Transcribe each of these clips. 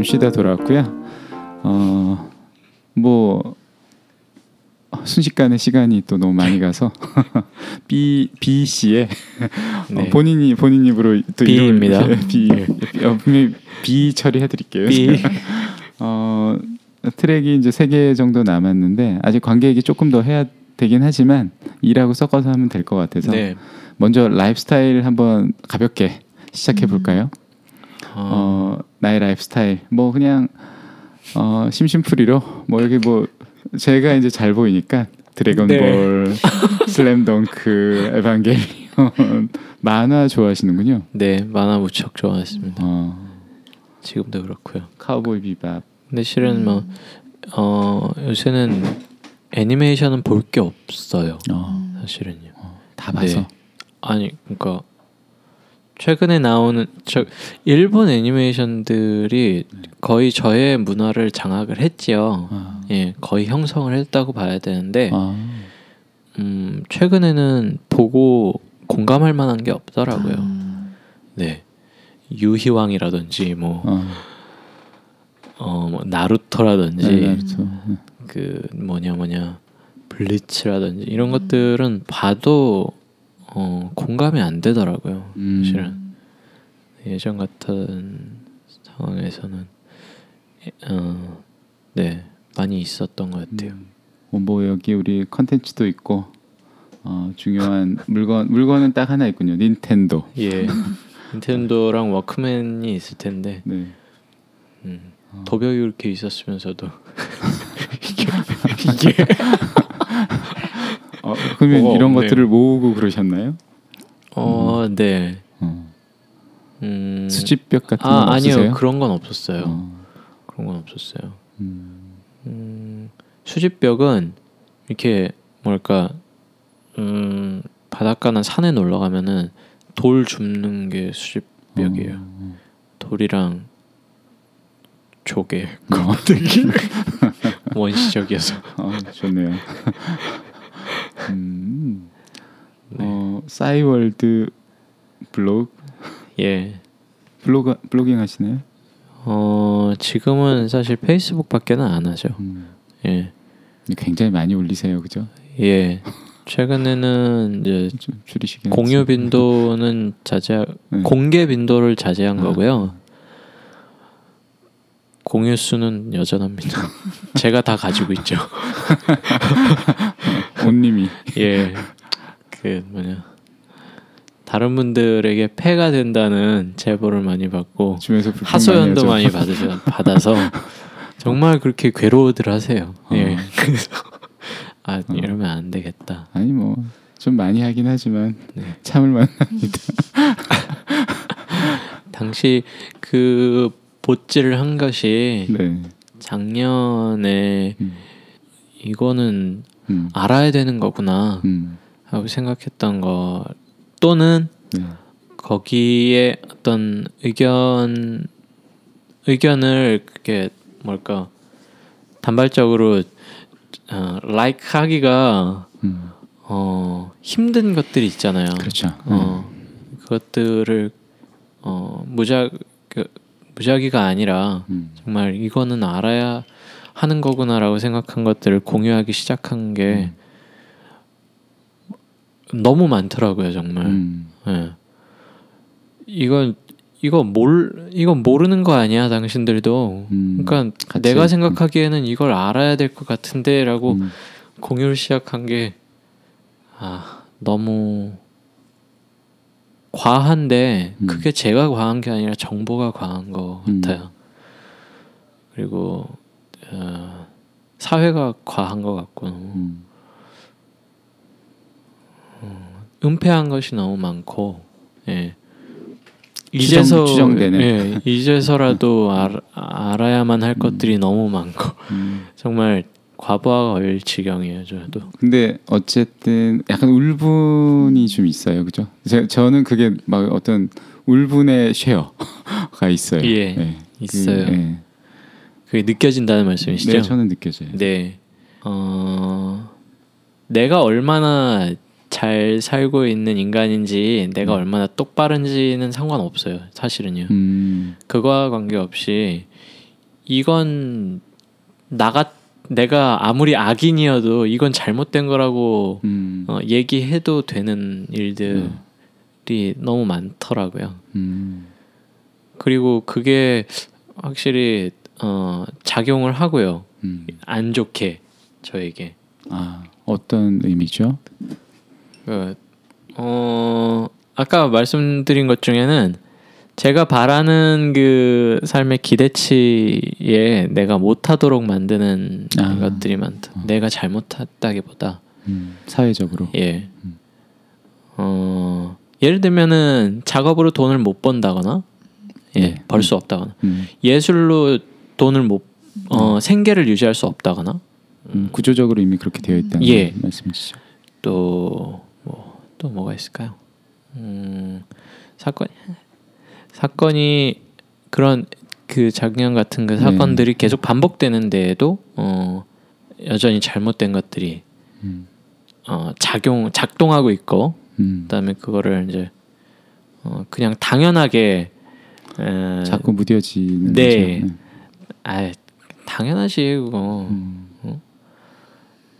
좀 쉬다 돌아왔고요. 어, 뭐 순식간에 시간이 또 너무 많이 가서 B B 씨의 네. 어, 본인이 본인 입으로 또 B입니다. 이름을 B 어, 분명히 B 처리해 드릴게요. B. 어, 트랙이 이제 세 개 정도 남았는데 아직 관계 얘기 조금 더 해야 되긴 하지만 일하고 섞어서 하면 될 것 같아서 네. 먼저 라이프스타일 한번 가볍게 시작해 볼까요? 어, 어, 나의 라이프 스타일 뭐 그냥 어, 심심풀이로 뭐 여기 뭐 제가 이제 잘 보이니까 드래곤볼, 슬램덩크, 에반게리온 만화 좋아하시는군요. 네 만화 무척 좋아했습니다. 어, 지금도 그렇고요. 카우보이 비밥. 근데 실은 뭐 어, 요새는 애니메이션은 볼 게 없어요. 어, 사실은요. 다 봐서. 네. 아니 그러니까 최근에 나오는 저 일본 애니메이션들이 거의 저의 문화를 장악을 했지요. 아, 예, 거의 형성을 했다고 봐야 되는데 아, 음, 최근에는 보고 공감할 만한 게 없더라고요. 음. 네. 유희왕이라든지 뭐, 어, 어, 뭐 나루토라든지 네, 나루토. 그 뭐냐 뭐냐 블리츠라든지 이런 것들은 봐도 어, 공감이 안 되더라고요. 음. 사실은 예전 같은 상황에서는 어, 네 많이 있었던 것 같아요. 어, 뭐 여기 우리 컨텐츠도 있고 어, 중요한 물건 물건은 딱 하나 있군요. 닌텐도. 예, 닌텐도랑 워크맨이 있을 텐데 네. 음, 도벽이 이렇게 있었으면서도 이게 이게 어, 그러면 뭐가 이런 없네요. 것들을 모으고 그러셨나요? 어, 네. 어. 음, 수집벽 같은 아 건 없으세요? 아니요 그런 건 없었어요. 어, 그런 건 없었어요. 음, 음, 수집벽은 이렇게 뭐랄까 음, 바닷가나 산에 놀러 가면은 돌 줍는 게 수집벽이에요. 어, 돌이랑 조개 어, 원시적이어서. 어, 좋네요. 음, 네. 어, 싸이월드 블로그 예. 블로그 블로깅 하시나요? 어 지금은 사실 페이스북밖에는 안 하죠. 음, 예. 굉장히 많이 올리세요, 그죠? 예. 최근에는 이제 좀 줄이시긴 공유. 빈도는 자제 네. 공개 빈도를 자제한 아. 거고요. 공유 수는 여전합니다. 제가 다 가지고 있죠. 온님이 예. 그 뭐냐 다른 분들에게 폐가 된다는 제보를 많이 받고 하소연도 많이 많이 받으셔 받아서 정말 그렇게 괴로워들 하세요. 예. 어. 그래서 아 이러면 안 되겠다. 아니 뭐 좀 많이 하긴 하지만 네. 참을 만. 당시 그 보찌를 한 것이 네. 작년에 음. 이거는 음. 알아야 되는 거구나 음. 하고 생각했던 거 또는 네. 거기에 어떤 의견 의견을 그게 뭘까 단발적으로 어, 라이크 하기가 음. 어, 힘든 것들이 있잖아요. 그렇죠. 어, 그것들을 어, 무작 그, 무작위가 아니라 음. 정말 이거는 알아야 하는 거구나라고 생각한 것들을 공유하기 시작한 게 너무 많더라고요, 정말. 음. 예. 이건 이거 몰 이건 모르는 거 아니야, 당신들도. 음. 그러니까 같이, 내가 음. 생각하기에는 이걸 알아야 될 것 같은데라고 음. 공유를 시작한 게 아, 너무 과한데 음. 그게 제가 과한 게 아니라 정보가 과한 것 음. 같아요. 그리고 어, 사회가 과한 것 같고 음. 은폐한 것이 너무 많고 예. 추정- 이제서 추정되는. 예, 이제서라도 알, 알아야만 할 것들이 너무 많고 음. 정말 과부하가 올 지경이에요 저도 근데 어쨌든 약간 울분이 좀 있어요, 그죠? 제, 저는 그게 막 어떤 울분의 쉐어가 있어요. 예, 네. 있어요. 그, 예. 그게 느껴진다는 말씀이시죠? 네, 저는 느껴져요. 네. 어, 내가 얼마나 잘 살고 있는 인간인지 내가 얼마나 똑바른지는 상관없어요. 사실은요. 음, 그거와 관계없이 이건 나가 내가 아무리 악인이어도 이건 잘못된 거라고 음. 어, 얘기해도 되는 일들이 너무 많더라고요. 음. 그리고 그게 확실히 어, 작용을 하고요. 음. 안 좋게 저에게. 아 어떤 의미죠? 그, 어, 아까 말씀드린 것 중에는 제가 바라는 그 삶의 기대치에 내가 못하도록 만드는 아. 것들이 많다. 어. 내가 잘못했다기보다 음. 사회적으로. 예. 음. 어, 예를 들면은 작업으로 돈을 못 번다거나 예, 네. 벌수 없다거나 음. 예술로 돈을 못 어, 생계를 유지할 수 없다거나 음. 구조적으로 이미 그렇게 되어 있다는 예. 말씀이시죠. 또뭐또 뭐가 있을까요? 음, 사건 사건이 그런 그 작년 같은 그 사건들이 계속 반복되는 데에도 어, 여전히 잘못된 것들이 음. 어, 작용 작동하고 있고 음. 그다음에 그거를 이제 어, 그냥 당연하게 에, 자꾸 무뎌지는 네. 거죠. 아 당연하지 그거 음.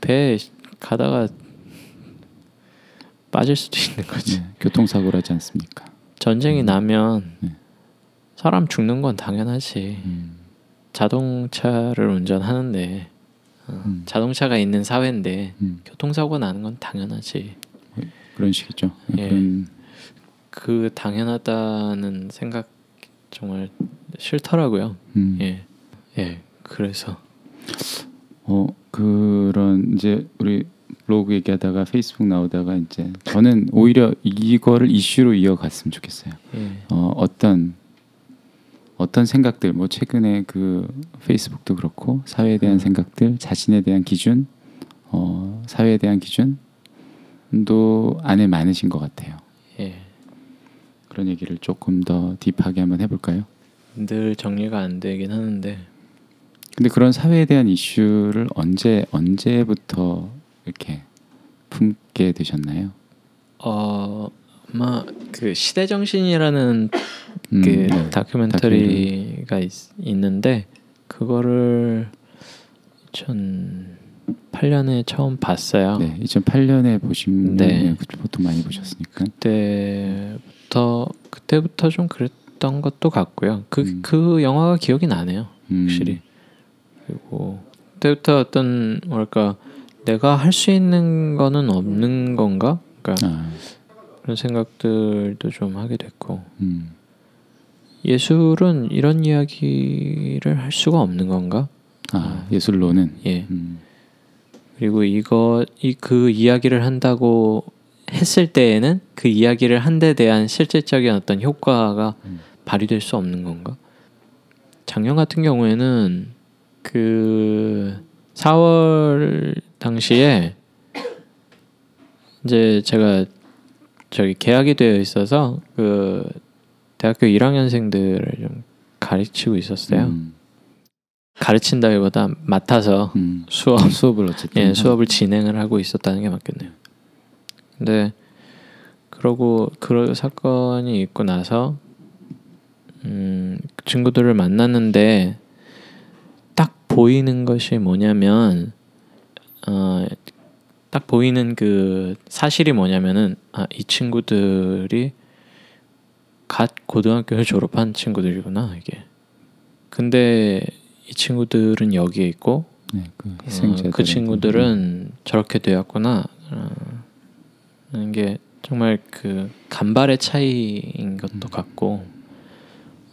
배 가다가 빠질 수도 있는 거지. 네. 교통사고라지 않습니까? 전쟁이 나면 네. 사람 죽는 건 당연하지. 음. 자동차를 운전하는데 어, 음. 자동차가 있는 사회인데 음. 교통사고 나는 건 당연하지. 그런 식이죠. 예. 그런 그 당연하다는 생각 정말 싫더라고요. 음. 예, 예. 그래서 어 그런 이제 우리 블로그 얘기하다가 페이스북 나오다가 이제 저는 오히려 이거를 이슈로 이어갔으면 좋겠어요. 예, 어 어떤 어떤 생각들 뭐 최근에 그 페이스북도 그렇고 사회에 대한 음. 생각들 자신에 대한 기준 어 사회에 대한 기준도 안에 많으신 것 같아요. 예. 그런 얘기를 조금 더 딥하게 한번 해볼까요? 늘 정리가 안 되긴 하는데 근데 그런 사회에 대한 이슈를 언제 언제부터 이렇게 품게 되셨나요? 어 아마 그 시대 정신이라는 음, 그 네. 다큐멘터리가 있, 있는데 그거를 2008년에 처음 봤어요. 네, 2008년에 보신 네. 네. 보통 많이 보셨으니까. 그때부터 그때부터 좀 그랬던 것도 같고요. 그그 음. 영화가 기억이 나네요. 음, 확실히. 그리고 그때부터 어떤 뭐랄까 내가 할 수 있는 거는 없는 건가? 그러니까 아, 그런 생각들도 좀 하게 됐고 음, 예술은 이런 이야기를 할 수가 없는 건가? 아 예술로는. 예. 음, 그리고 이거 이 그 이야기를 한다고 했을 때에는 그 이야기를 한 데 대한 실질적인 어떤 효과가 음. 발휘될 수 없는 건가? 작년 같은 경우에는 그 4월 당시에 이제 제가 저기 계약이 되어 있어서 그 대학교 1학년생들을 좀 가르치고 있었어요. 음, 가르친다기보다 맡아서 음. 수업 수업을 어쨌든 예, 수업을 진행을 하고 있었다는 게 맞겠네요. 근데 그러고 그런 사건이 있고 나서 음, 그 친구들을 만났는데 딱 보이는 것이 뭐냐면 어, 딱 보이는 그 사실이 뭐냐면은 아, 이 친구들이 갓 고등학교를 졸업한 친구들이구나 이게. 근데 이 친구들은 여기에 있고 네, 그 어, 그 친구들은 저렇게 되었구나. 어, 하는 게 정말 그 간발의 차이인 것도 같고,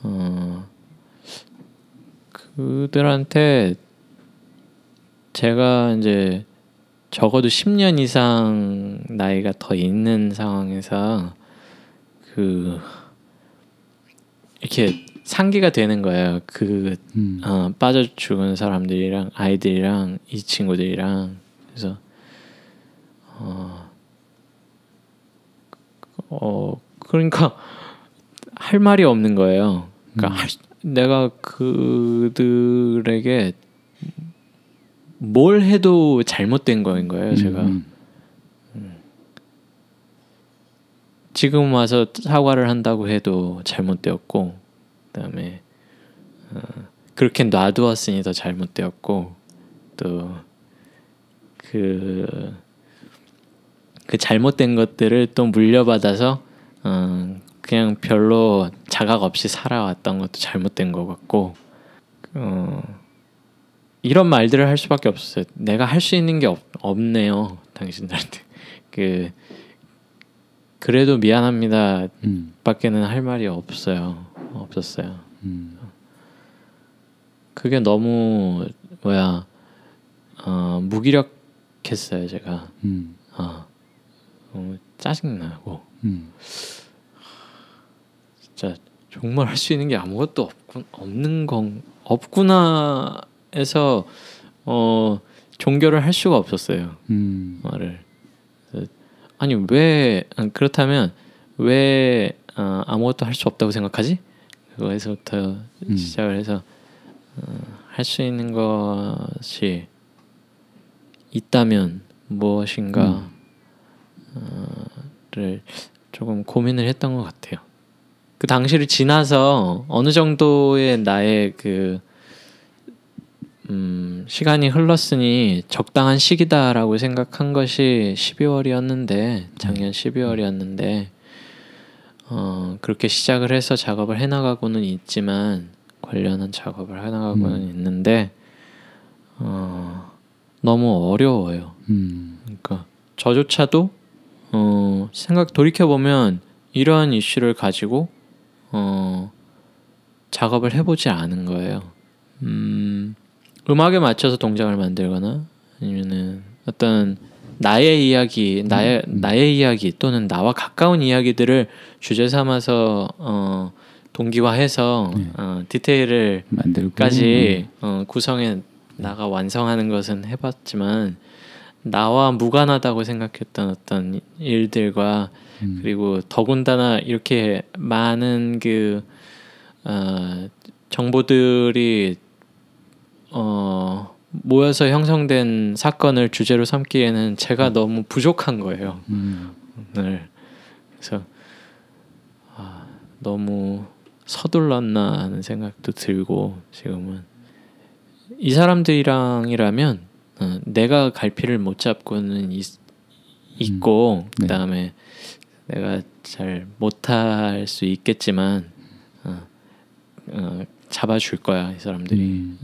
어, 그들한테 제가 이제 적어도 10년 이상 나이가 더 있는 상황에서 그 이렇게 상기가 되는 거예요. 그 음, 어, 빠져 죽은 사람들이랑 아이들이랑 이 친구들이랑 그래서 어, 어 그러니까 할 말이 없는 거예요. 그러니까 음. 할 수- 내가 그들에게 뭘 해도 잘못된 거인 거예요. 제가 음, 지금 와서 사과를 한다고 해도 잘못되었고 그다음에 어, 그렇게 놔두었으니 더 잘못되었고 또 그그 잘못된 것들을 또 물려받아서 어, 그냥 별로 자각 없이 살아왔던 것도 잘못된 것 같고 어, 이런 말들을 할 수밖에 없었어요. 내가 할 수 있는 게 없, 없네요, 당신들한테. 그 그래도 미안합니다. 음. 밖에는 할 말이 없어요. 없었어요. 음. 그게 너무 뭐야 어, 무기력했어요 제가 음. 어, 너무 짜증나고 음. 진짜 정말 할 수 있는 게 아무것도 없군 없는 건 없구나 해서 어 종교를 할 수가 없었어요 음. 말을 아니 왜 아, 그렇다면 왜 어, 아무것도 할 수 없다고 생각하지? 그거에서부터 음. 시작을 해서 어, 할수 있는 것이 있다면 무엇인가를 조금 고민을 했던 것 같아요. 그 당시를 지나서 어느 정도의 나의 그 음, 시간이 흘렀으니 적당한 시기다라고 생각한 것이 12월이었는데 작년 12월이었는데 어, 그렇게 시작을 해서 작업을 해나가고는 있지만 관련한 작업을 해나가고는 음. 있는데 어, 너무 어려워요. 음. 그러니까 저조차도 어, 생각 돌이켜 보면 이러한 이슈를 가지고 어, 작업을 해보지 않은 거예요. 음, 음악에 맞춰서 동작을 만들거나 아니면은 어떤 나의 이야기, 나의 나의 이야기 또는 나와 가까운 이야기들을 주제 삼아서 어, 동기화해서 네. 어, 디테일을 만들고 까지 어, 구성해 나가 완성하는 것은 해봤지만 나와 무관하다고 생각했던 어떤 일들과 음. 그리고 더군다나 이렇게 많은 그 어, 정보들이 어, 모여서 형성된 사건을 주제로 삼기에는 제가 너무 부족한 거예요. 음. 오늘 그래서 아, 너무 서둘렀나 하는 생각도 들고 지금은 이 사람들이랑이라면 어, 내가 갈피를 못 잡고는 있, 있고 네. 그다음에 내가 잘 못할 수 있겠지만 어, 어, 잡아줄 거야 이 사람들이 음.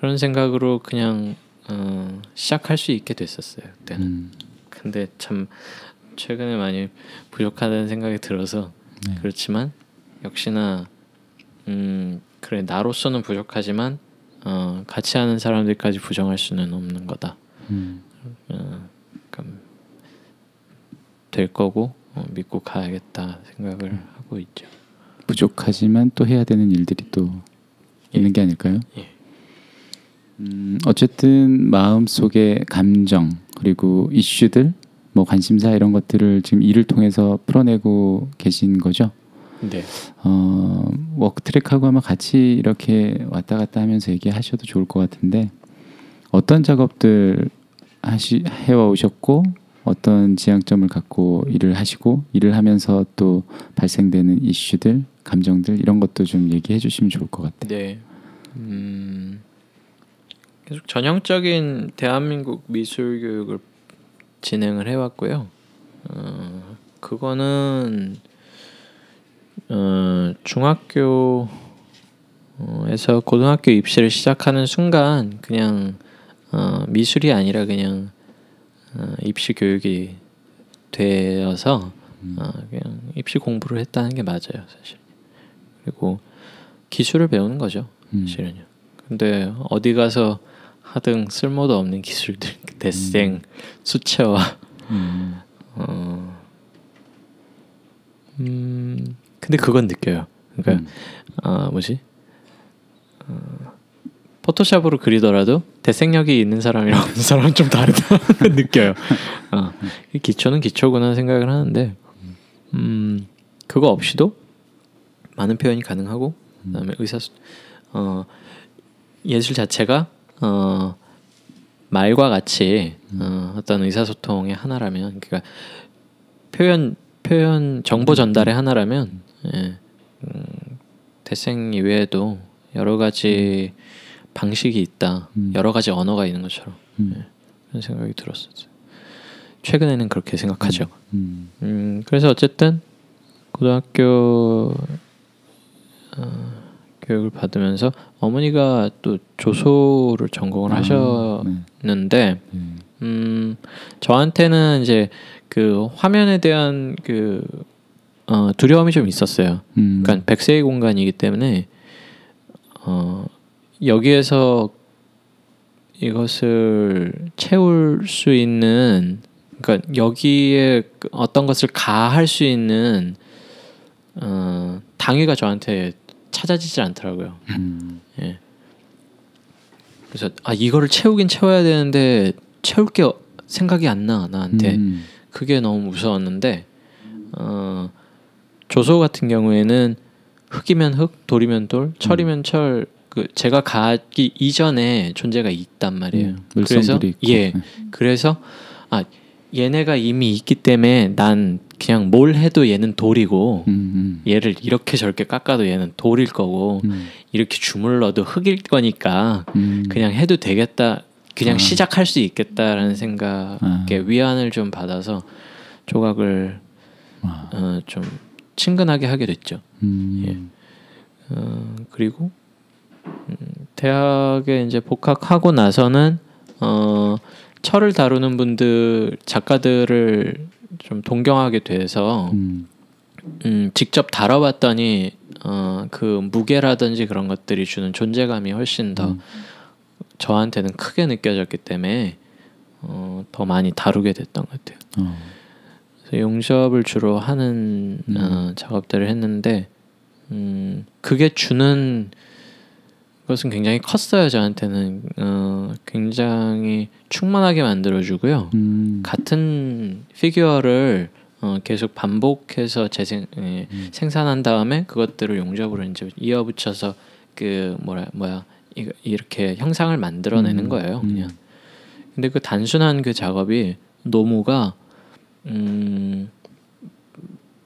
그런 생각으로 그냥 어, 시작할 수 있게 됐었어요 그때는 음. 근데 참 최근에 많이 부족하다는 생각이 들어서 네. 그렇지만 역시나 음 그래 나로서는 부족하지만 어 같이 하는 사람들까지 부정할 수는 없는 거다. 음. 어, 그러니까 될 거고 어, 믿고 가야겠다 생각을 음. 하고 있죠. 부족하지만 또 해야 되는 일들이 또 있는 게 아닐까요? 예. 음, 어쨌든 마음 속의 감정 그리고 이슈들, 뭐 관심사 이런 것들을 지금 일을 통해서 풀어내고 계신 거죠. 네. 어, 워크트랙하고 아마 같이 이렇게 왔다 갔다 하면서 얘기하셔도 좋을 것 같은데 어떤 작업들 하시 해와 오셨고 어떤 지향점을 갖고 일을 하시고 일을 하면서 또 발생되는 이슈들, 감정들 이런 것도 좀 얘기해 주시면 좋을 것 같아요. 네. 음, 계속 전형적인 대한민국 미술 교육을 진행을 해왔고요. 어, 그거는 어, 중학교에서 고등학교 입시를 시작하는 순간 그냥 어, 미술이 아니라 그냥 어, 입시 교육이 되어서 어, 그냥 입시 공부를 했다는 게 맞아요, 사실. 그리고 기술을 배우는 거죠, 음. 사실은요. 근데 어디 가서 하등 쓸모도 없는 기술들, 대생, 수채화, 음. 어, 음, 근데 그건 느껴요. 그러니까 음. 아 뭐지? 어, 포토샵으로 그리더라도 대생력이 있는 사람이랑 없는 사람은 좀 다르다 느껴요. 어, 이 기초는 기초구나 생각을 하는데, 음 그거 없이도 많은 표현이 가능하고, 그다음에 의사 어 예술 자체가 어 말과 같이 어, 어떤 의사소통의 하나라면, 그러니까 표현 표현 정보 전달의 하나라면 예, 음, 대생 이외에도 여러 가지 방식이 있다. 음. 여러 가지 언어가 있는 것처럼 음. 네. 그런 생각이 들었었어요. 최근에는 그렇게 생각하죠. 음. 음, 그래서 어쨌든 고등학교 어, 교육을 받으면서 어머니가 또 조소를 전공을 아, 하셨는데 네. 음, 저한테는 이제 그 화면에 대한 그 어, 두려움이 좀 있었어요. 음. 그러니까 백세의 공간이기 때문에 어, 여기에서 이것을 채울 수 있는 그러니까 여기에 그 어떤 것을 가할 수 있는 어, 당위가 저한테 찾아지질 않더라고요. 음. 예. 그래서 아 이거를 채우긴 채워야 되는데 채울 게 생각이 안 나 나한테 음. 그게 너무 무서웠는데 어, 조소 같은 경우에는 흙이면 흙, 돌이면 돌, 철이면 철. 그 제가 가기 이전에 존재가 있단 말이에요. 음, 물성들이 있고. 예, 네. 그래서 아 얘네가 이미 있기 때문에 난 그냥 뭘 해도 얘는 돌이고 음. 얘를 이렇게 저렇게 깎아도 얘는 돌일 거고 음. 이렇게 주물러도 흙일 거니까 음. 그냥 해도 되겠다. 그냥 아. 시작할 수 있겠다라는 생각에 아. 위안을 좀 받아서 조각을 와. 어, 좀 친근하게 하게 됐죠. 음. 예. 어, 그리고 음, 대학에 이제 복학하고 나서는 어, 철을 다루는 분들 작가들을 좀 동경하게 돼서 음. 음, 직접 다뤄봤더니 어, 그 무게라든지 그런 것들이 주는 존재감이 훨씬 더 음. 저한테는 크게 느껴졌기 때문에 어, 더 많이 다루게 됐던 것 같아요. 어. 그래서 용접을 주로 하는 음. 어, 작업들을 했는데 음, 그게 주는 것은 굉장히 컸어요 저한테는 어, 굉장히 충만하게 만들어주고요 음. 같은 피규어를 어, 계속 반복해서 재생 예, 음. 생산한 다음에 그것들을 용접으로 이제 이어붙여서 그 뭐라 뭐야 이거 이렇게 형상을 만들어내는 음. 거예요 음. 그냥 근데 그 단순한 그 작업이 노무가 음,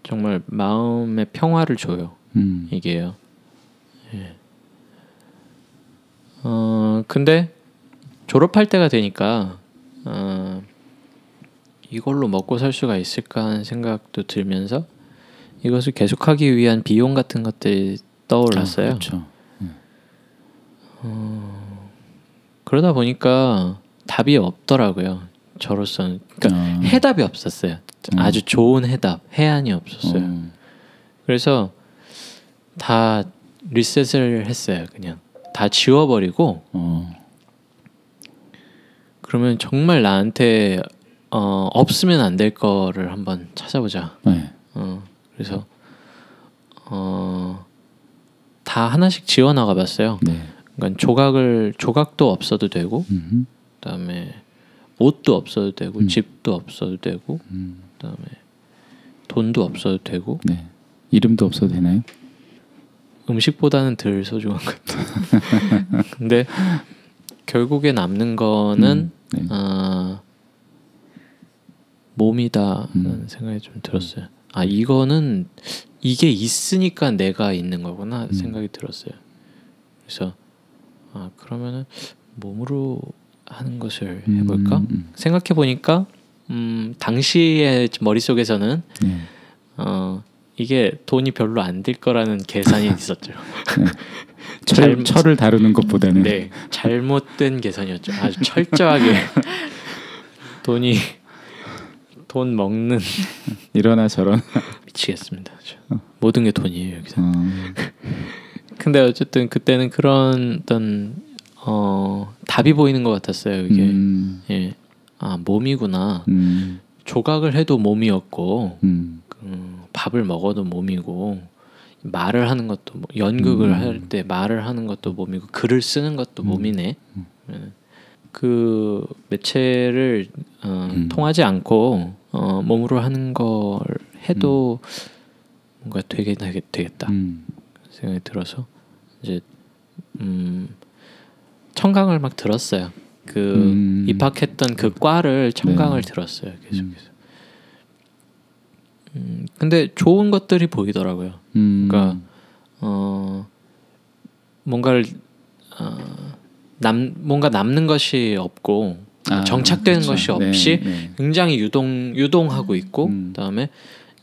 정말 마음의 평화를 줘요 음. 이게요. 예. 어 근데 졸업할 때가 되니까 어, 이걸로 먹고 살 수가 있을까 하는 생각도 들면서 이것을 계속하기 위한 비용 같은 것들이 떠올랐어요. 아, 그렇죠. 그러다 보니까 답이 없더라고요. 저로서는 그러니까 아. 해답이 없었어요. 음. 아주 좋은 해답, 해안이 없었어요. 어. 그래서 다 리셋을 했어요. 그냥 다 지워버리고 어. 그러면 정말 나한테 어, 없으면 안 될 거를 한번 찾아보자. 네. 어, 그래서 어, 다 하나씩 지워 나가봤어요. 네. 그러니까 조각을 조각도 없어도 되고, 음. 그다음에 옷도 없어도 되고, 음. 집도 없어도 되고, 음. 그다음에 돈도 없어도 되고, 네. 이름도 없어도 되나요? 음식보다는 덜 소중한 것 같아요. 근데 결국에 남는 거는 음, 네. 어, 몸이다라는 음. 생각이 좀 들었어요. 아 이거는 이게 있으니까 내가 있는 거구나 음. 생각이 들었어요. 그래서 아 그러면은 몸으로 하는 것을 해볼까 음, 음. 생각해 보니까 음 당시의 머릿 속에서는 네. 어 이게 돈이 별로 안 들 거라는 계산이 있었죠. 철, 잘- 철을 다루는 것보다는 네, 잘못된 계산이었죠. 아주 철저하게 돈이 돈 먹는 이러나 저런. 미치겠습니다. 저. 모든 게 돈이에요 여기서. 어. 근데 어쨌든 그때는 그런 어떤 어 답이 보이는 것 같았어요. 이게 음. 예, 아 몸이구나. 음. 조각을 해도 몸이었고 음. 음, 밥을 먹어도 몸이고 말을 하는 것도 뭐, 연극을 음. 할때 말을 하는 것도 몸이고 글을 쓰는 것도 음. 몸이네. 예. 그 매체를 어, 음. 통하지 않고 어, 몸으로 하는 걸 해도 뭔가 되게 되게 되겠다 음. 생각이 들어서 이제 음, 청강을 막 들었어요. 그 음. 입학했던 그 과를 청강을 네. 들었어요. 계속해서. 음, 근데 좋은 것들이 보이더라고요. 음. 그러니까 어, 뭔가를 어, 남 뭔가 남는 것이 없고 아, 정착되는 그렇죠. 것이 네, 없이 네. 굉장히 유동 유동하고 있고 음. 그다음에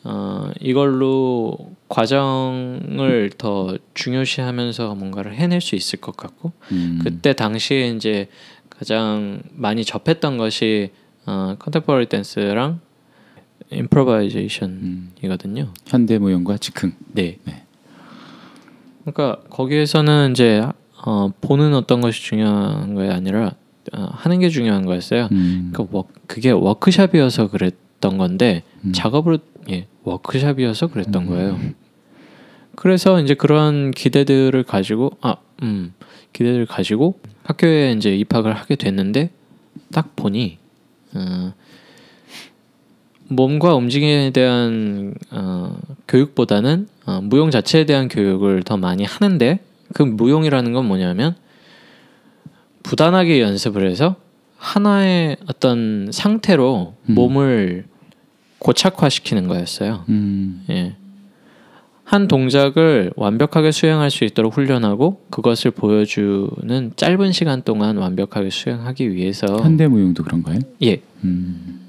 어, 이걸로 과정을 더 중요시하면서 뭔가를 해낼 수 있을 것 같고 음. 그때 당시에 이제 가장 많이 접했던 것이 어, 컨템포러리 댄스랑 임프로바이제이션이거든요. 음. 현대 무용과 즉흥. 네. 네. 그러니까 거기에서는 이제 어, 보는 어떤 것이 중요한 게 아니라 어, 하는 게 중요한 거였어요. 음. 그러니까 워, 그게 워크샵이어서 그랬던 건데 음. 작업으로 예, 워크샵이어서 그랬던 거예요. 그래서 이제 그런 기대들을 가지고 아, 음, 기대를 가지고 학교에 이제 입학을 하게 됐는데 딱 보니 어, 몸과 움직임에 대한 어, 교육보다는 어, 무용 자체에 대한 교육을 더 많이 하는데 그 무용이라는 건 뭐냐면 부단하게 연습을 해서 하나의 어떤 상태로 음. 몸을 고착화시키는 거였어요. 음. 예. 한 동작을 완벽하게 수행할 수 있도록 훈련하고 그것을 보여주는 짧은 시간 동안 완벽하게 수행하기 위해서 현대무용도 그런가요? 예 음.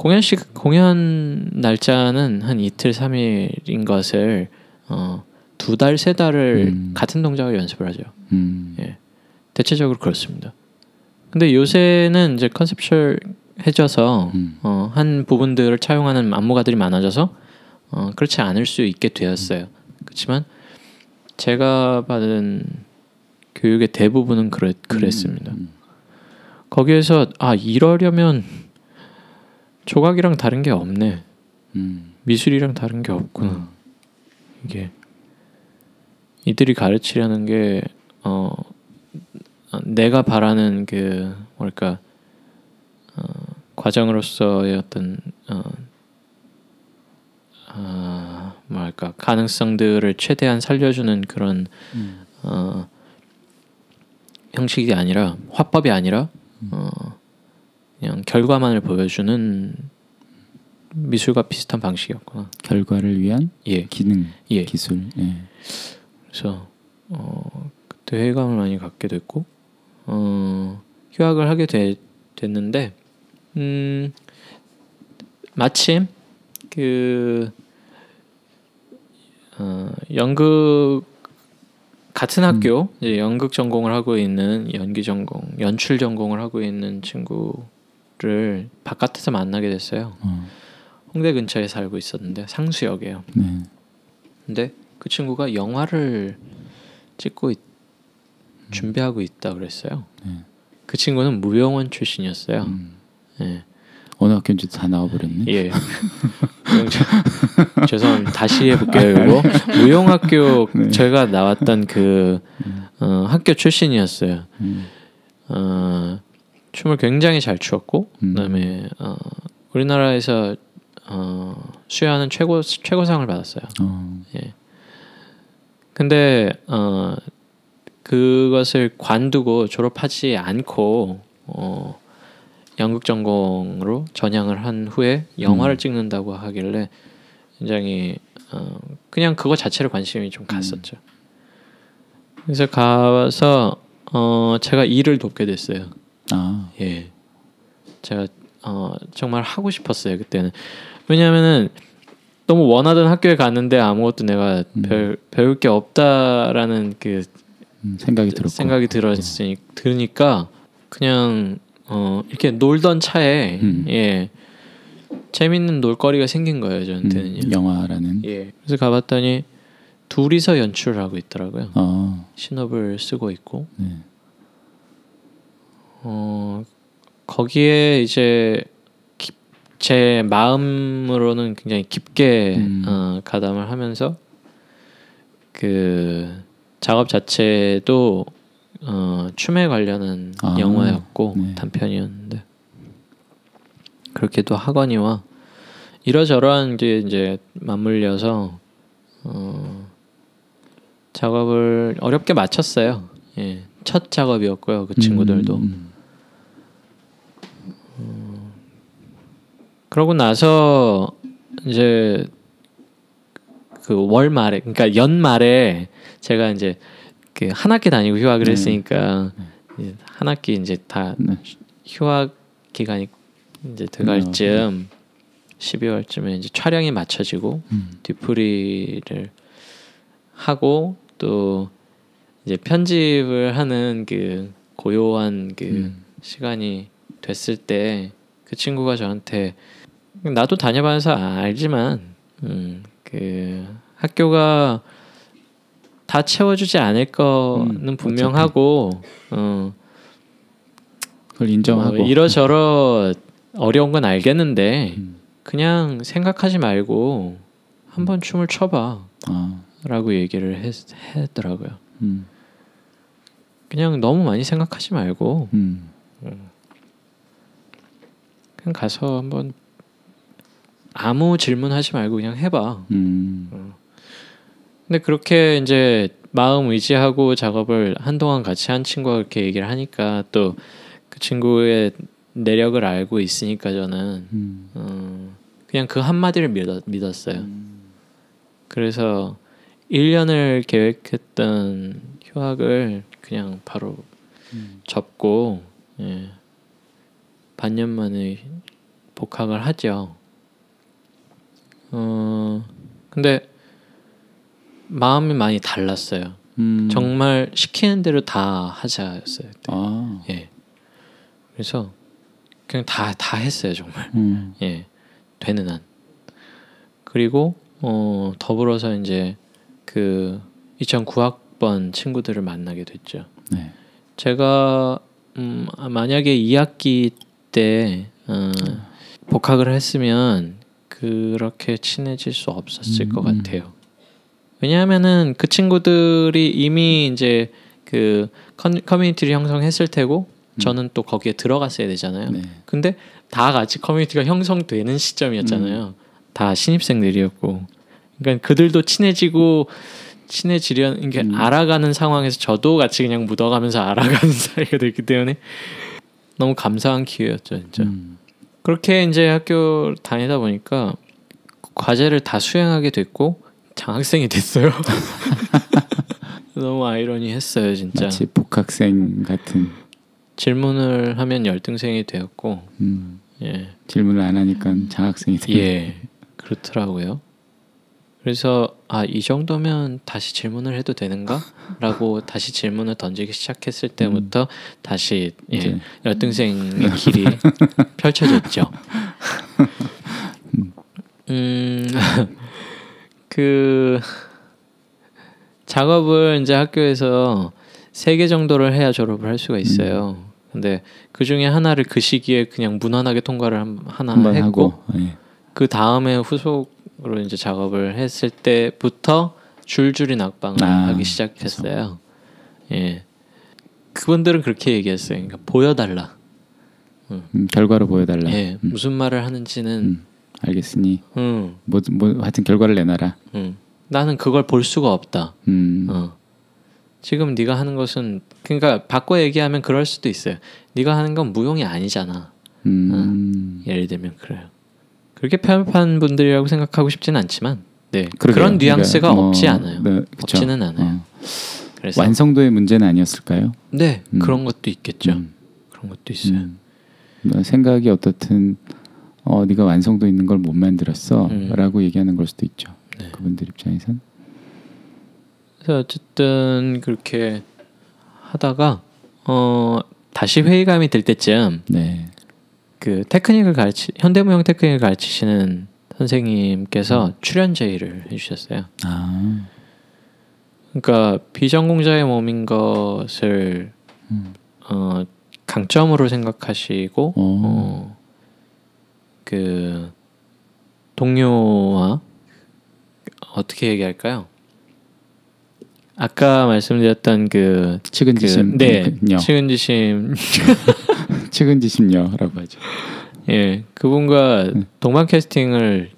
공연 시 공연 날짜는 한 이틀 삼일인 것을 어, 두 달 세 달을 음. 같은 동작을 연습을 하죠. 음. 예. 대체적으로 그렇습니다. 근데 요새는 이제 컨셉셜해져서 음. 어, 한 부분들을 차용하는 안무가들이 많아져서 어, 그렇지 않을 수 있게 되었어요. 그렇지만 제가 받은 교육의 대부분은 그랬, 그랬습니다. 음. 거기에서 아 이러려면 조각이랑 다른 게 없네. 음. 미술이랑 다른 게 없구나. 음. 이게 이들이 가르치려는 게 어, 어, 내가 바라는 그 뭐랄까 어, 과정으로서의 어떤 어, 아, 뭐랄까 가능성들을 최대한 살려주는 그런 음. 어, 형식이 아니라 화법이 아니라 어, 그냥 결과만을 보여주는 미술과 비슷한 방식이었구나. 결과를 위한 예, 기능, 예. 기술. 예. 그래서 어, 그때 회의감을 많이 갖게 됐고 어, 휴학을 하게 되, 됐는데 음, 마침 그 어, 연극 같은 학교 이제 연극 전공을 하고 있는 연기 전공, 연출 전공을 하고 있는 친구 를 바깥에서 만나게 됐어요. 어. 홍대 근처에 살고 있었는데 상수역이에요. 네. 근데 그 친구가 영화를 찍고 있- 준비하고 있다 그랬어요. 네. 그 친구는 무용원 출신이었어요. 음. 예. 어느 학교인지 다 나와버렸네. 예. 죄송합니다. 다시 해볼게요. 이거 무용학교 네. 제가 나왔던 그 어, 학교 출신이었어요. 음. 어, 춤을 굉장히 잘 추었고 음. 그다음에 어, 우리나라에서 어, 수여하는 최고 최고상을 받았어요. 어. 근데 어 그것을 관두고 졸업하지 않고 어 연극 전공으로 전향을 한 후에 영화를 음. 찍는다고 하길래 굉장히 어 그냥 그거 자체로 관심이 좀 갔었죠. 그래서 가서 어 제가 일을 돕게 됐어요. 아. 예. 제가 어 정말 하고 싶었어요 그때는 왜냐하면은 너무 원하던 학교에 갔는데 아무것도 내가 음. 별, 배울 게 없다라는 그 음, 생각이 들었고. 생각이 들었으니 들으니까 그냥 어 이렇게 놀던 차에 음. 예 재밌는 놀거리가 생긴 거예요 저한테는요. 음, 영화라는. 예. 그래서 가봤더니 둘이서 연출을 하고 있더라고요. 어. 신업을 쓰고 있고 네. 어 거기에 이제 깊- 제 마음으로는 굉장히 깊게 음. 어, 가담을 하면서 그 작업 자체도 어, 춤에 관련한 아, 영화였고 네. 단편이었는데 그렇게도 하거니와 이러저러한 게 이제 맞물려서 어, 작업을 어렵게 마쳤어요. 예, 첫 작업이었고요. 그 친구들도. 음, 그러고 나서 이제 그 월 말에 그러니까 연 말에 제가 이제 그 한 학기 다니고 휴학을 네. 했으니까 이제 한 학기 이제 다 네. 휴학 기간이 이제 들어갈 즈음 12월쯤에 이제 촬영이 맞춰지고 음. 뒤풀이를 하고 또 이제 편집을 하는 그 고요한 그 음. 시간이 됐을 때 그 친구가 저한테 나도 다녀봐서 알지만 음, 그 학교가 다 채워주지 않을 거는 음, 분명하고 어, 그걸 인정하고 뭐 이러저러 어려운 건 알겠는데 음. 그냥 생각하지 말고 한번 춤을 춰봐라고 아, 얘기를 했, 했더라고요. 음. 그냥 너무 많이 생각하지 말고 음. 그냥 가서 한번 아무 질문하지 말고 그냥 해봐. 음. 근데 그렇게 이제 마음 의지하고 작업을 한동안 같이 한 친구가 그렇게 얘기를 하니까 또 그 친구의 내력을 알고 있으니까 저는 음. 어, 그냥 그 한마디를 믿었, 믿었어요. 그래서 1년을 계획했던 휴학을 그냥 바로 음. 접고 예, 반년 만에 복학을 하죠. 어 근데 마음이 많이 달랐어요. 음. 정말 시키는 대로 다 하자였어요. 아. 예. 그래서 그냥 다 다 했어요 정말. 음. 예, 되는 한. 그리고 어 더불어서 이제 그 2009학번 친구들을 만나게 됐죠. 네. 제가 음 아, 만약에 2학기 때 어, 복학을 했으면 그렇게 친해질 수 없었을 음, 것 음. 같아요. 왜냐하면은 그 친구들이 이미 이제 그 커- 커뮤니티를 형성했을 테고 저는 또 거기에 들어갔어야 되잖아요. 네. 근데 다 같이 커뮤니티가 형성되는 시점이었잖아요. 다 신입생들이었고, 그러니까 그들도 친해지고 친해지려, 그러니까 음. 알아가는 상황에서 저도 같이 그냥 묻어가면서 알아가는 사이가 됐기 때문에 너무 감사한 기회였죠, 진짜. 음. 그렇게 이제 학교 다니다 보니까 과제를 다 수행하게 됐고 장학생이 됐어요. 너무 아이러니했어요, 진짜. 마치 복학생 같은 질문을 하면 열등생이 되었고, 음. 예. 질문을 안 하니까 장학생이 되 예, 그렇더라고요. 그래서 아 이 정도면 다시 질문을 해도 되는가?라고 다시 질문을 던지기 시작했을 때부터 다시 예, 열등생의 길이 펼쳐졌죠. 음, 그 작업을 이제 학교에서 세 개 정도를 해야 졸업을 할 수가 있어요. 근데 그 중에 하나를 그 시기에 그냥 무난하게 통과를 한, 하나 했고 하고 예. 그 다음에 후속으 로 이제 작업을 했을 때부터 줄줄이 낙방을 아, 하기 시작했어요. 예, 그분들은 그렇게 얘기했어요. 그러니까 보여달라. 음, 결과로 보여달라. 예, 음. 무슨 말을 하는지는, 음. 알겠으니 음, 뭐, 뭐 하여튼 결과를 내놔라. 음, 나는 그걸 볼 수가 없다. 음. 어. 지금 네가 하는 것은 그러니까 바꿔 얘기하면 그럴 수도 있어요. 네가 하는 건 무용이 아니잖아. 음. 예를 들면 그래요. 그렇게 편협한 분들이라고 생각하고 싶지는 않지만, 네 그러게요. 그런 뉘앙스가 그러니까, 없지 어, 않아요. 네. 없지는 않아요. 어. 그래서 완성도의 문제는 아니었을까요? 네 음. 그런 것도 있겠죠. 음. 그런 것도 있어요. 음. 너 생각이 어떻든 어 네가 완성도 있는 걸못 음. 만들었어라고 얘기하는 걸 수도 있죠. 네. 그분들 입장에선. 그래서 어쨌든 그렇게 하다가 어 다시 회의감이 들 때쯤 네. 그 테크닉을 가르치 현대무용 테크닉을 가르치시는 선생님께서 출연 제의를 해주셨어요. 아. 그러니까 비전공자의 몸인 것을 음. 어, 강점으로 생각하시고 어. 어, 그 동료와 어떻게 얘기할까요? 아까 말씀드렸던 그, 측은지심. 그 네, 요. 측은지심 측은 지심녀라고 하죠. 예 그분과 네. 동반 캐스팅을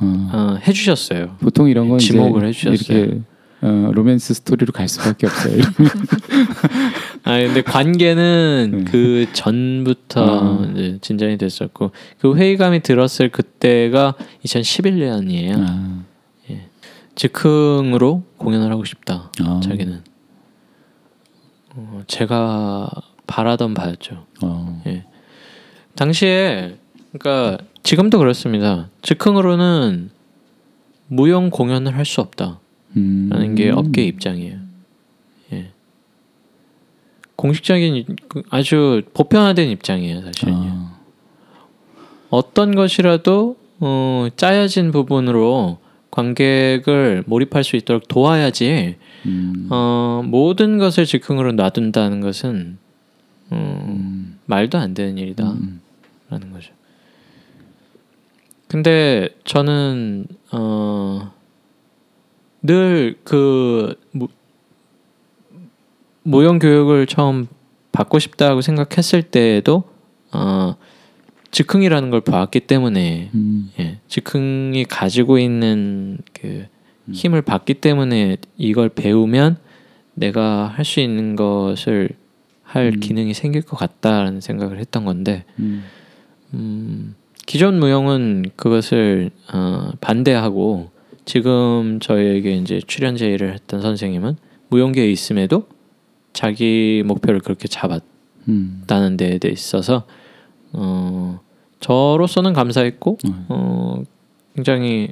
어. 어, 해주셨어요. 보통 이런 건 지목을 해주셨어요. 이렇게 어, 로맨스 스토리로 갈 수밖에 없어요. 아 근데 관계는 네. 그 전부터 아. 진전이 됐었고 그 회의감이 들었을 그때가 2011년이에요. 아. 즉흥으로 공연을 하고 싶다. 아. 자기는 어, 제가 바라던 바였죠. 어. 예. 당시에 그러니까 지금도 그렇습니다. 즉흥으로는 무용 공연을 할 수 없다라는 음. 게 업계 입장이에요. 예. 공식적인 그 아주 보편화된 입장이에요, 사실은요. 아. 어떤 것이라도 어, 짜여진 부분으로 관객을 몰입할 수 있도록 도와야지 음. 어, 모든 것을 즉흥으로 놔둔다는 것은 어, 음. 말도 안 되는 일이다라는 음. 거죠. 근데 저는 어, 늘그 모형 교육을 처음 받고 싶다고 생각했을 때에도 어, 즉흥이라는 걸 봤기 때문에 음. 예, 즉흥이 가지고 있는 그 힘을 받기 때문에 이걸 배우면 내가 할 수 있는 것을 할 음. 기능이 생길 것 같다라는 생각을 했던 건데 음. 음, 기존 무용은 그것을 어, 반대하고 지금 저희에게 이제 출연 제의를 했던 선생님은 무용계에 있음에도 자기 목표를 그렇게 잡았다는 음. 데에 있어서 어, 저로서는 감사했고 음. 어, 굉장히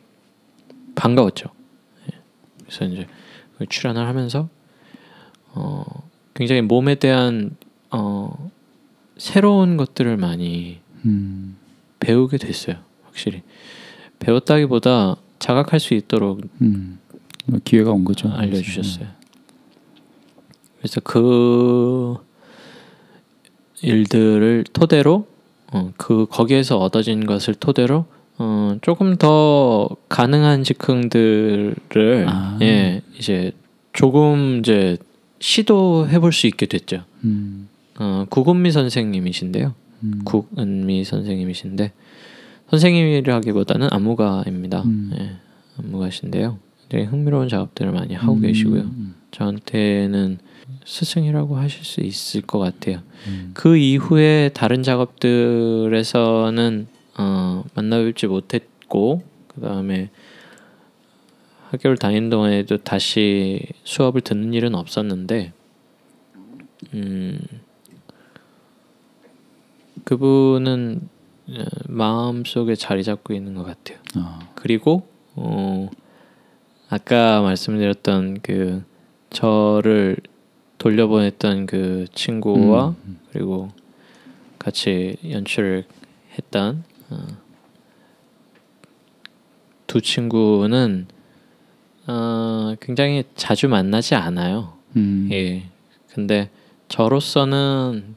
반가웠죠. 예. 그래서 이제 그 출연을 하면서 어, 굉장히 몸에 대한 어, 새로운 것들을 많이 음. 배우게 됐어요. 확실히 배웠다기보다 자각할 수 있도록 음. 기회가 온 거죠. 알려주셨어요. 그래서 그 일들을 토대로 어, 그 거기에서 얻어진 것을 토대로 어, 조금 더 가능한 즉흥들을 아. 예 이제 조금 이제 시도해 볼 수 있게 됐죠. 음. 어, 구금미 선생님이신데요. 음. 국은미 선생님이신데 선생님이라기보다는 안무가입니다. 음. 예, 안무가신데요. 되게 흥미로운 작업들을 많이 하고 음. 계시고요. 음. 저한테는 스승이라고 하실 수 있을 것 같아요. 음. 그 이후에 다른 작업들에서는 어, 만나뵙지 못했고 그 다음에 학교를 다니는 동안에도 다시 수업을 듣는 일은 없었는데 음, 그분은 어, 마음 속에 자리 잡고 있는 것 같아요. 아. 그리고 어, 아까 말씀드렸던 그 저를 돌려보냈던 그 친구와 음. 그리고 같이 연출을 했던 어, 두 친구는 어, 굉장히 자주 만나지 않아요. 음. 예. 근데 저로서는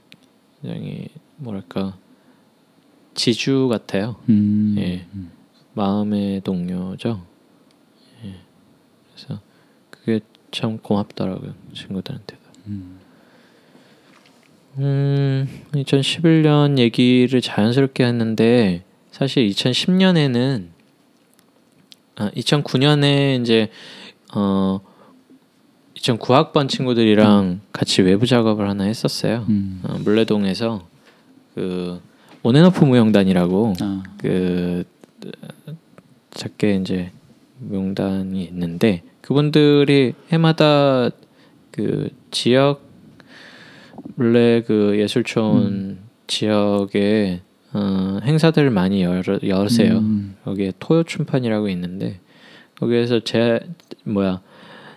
굉장히 뭐랄까 지주 같아요. 음. 예. 마음의 동료죠. 예. 그래서 그게 참 고맙더라고요 친구들한테도. 음. 음, 2011년 얘기를 자연스럽게 했는데 사실 2010년에는 아, 2009년에 이제 어 2009학번 친구들이랑 같이 외부 작업을 하나 했었어요. 음. 어, 물레동에서 그 온앤오프 무용단이라고 아. 그 어, 작게 이제 무용단이 있는데 그분들이 해마다 그 지역 물레 그 예술촌 지역에 어, 행사들을 많이 열, 여세요. 음. 여기에 토요 춘판이라고 있는데 거기에서 제 뭐야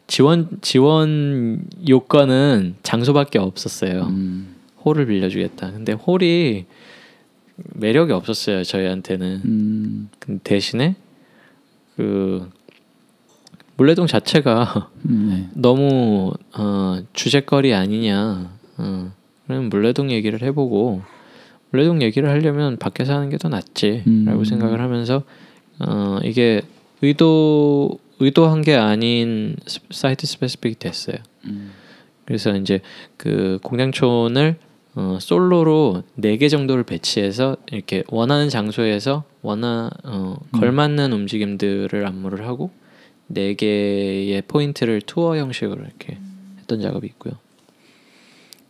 지원 지원 요건은 장소밖에 없었어요. 음. 홀을 빌려주겠다. 근데 홀이 매력이 없었어요 저희한테는. 음. 대신에 그 문래동 자체가 음. 네. 너무 어, 주제거리 아니냐. 어, 그러면 문래동 얘기를 해보고 문래동 얘기를 하려면 밖에서 하는 게 더 낫지라고 음. 생각을 하면서 어, 이게 의도 의도한 게 아닌 스- site-specific이 됐어요. 음. 그래서 이제 그 공장촌을 어, 솔로로 네 개 정도를 배치해서 이렇게 원하는 장소에서 원하 어, 걸맞는 움직임들을 안무를 하고 네 개의 포인트를 투어 형식으로 이렇게 했던 작업이 있고요.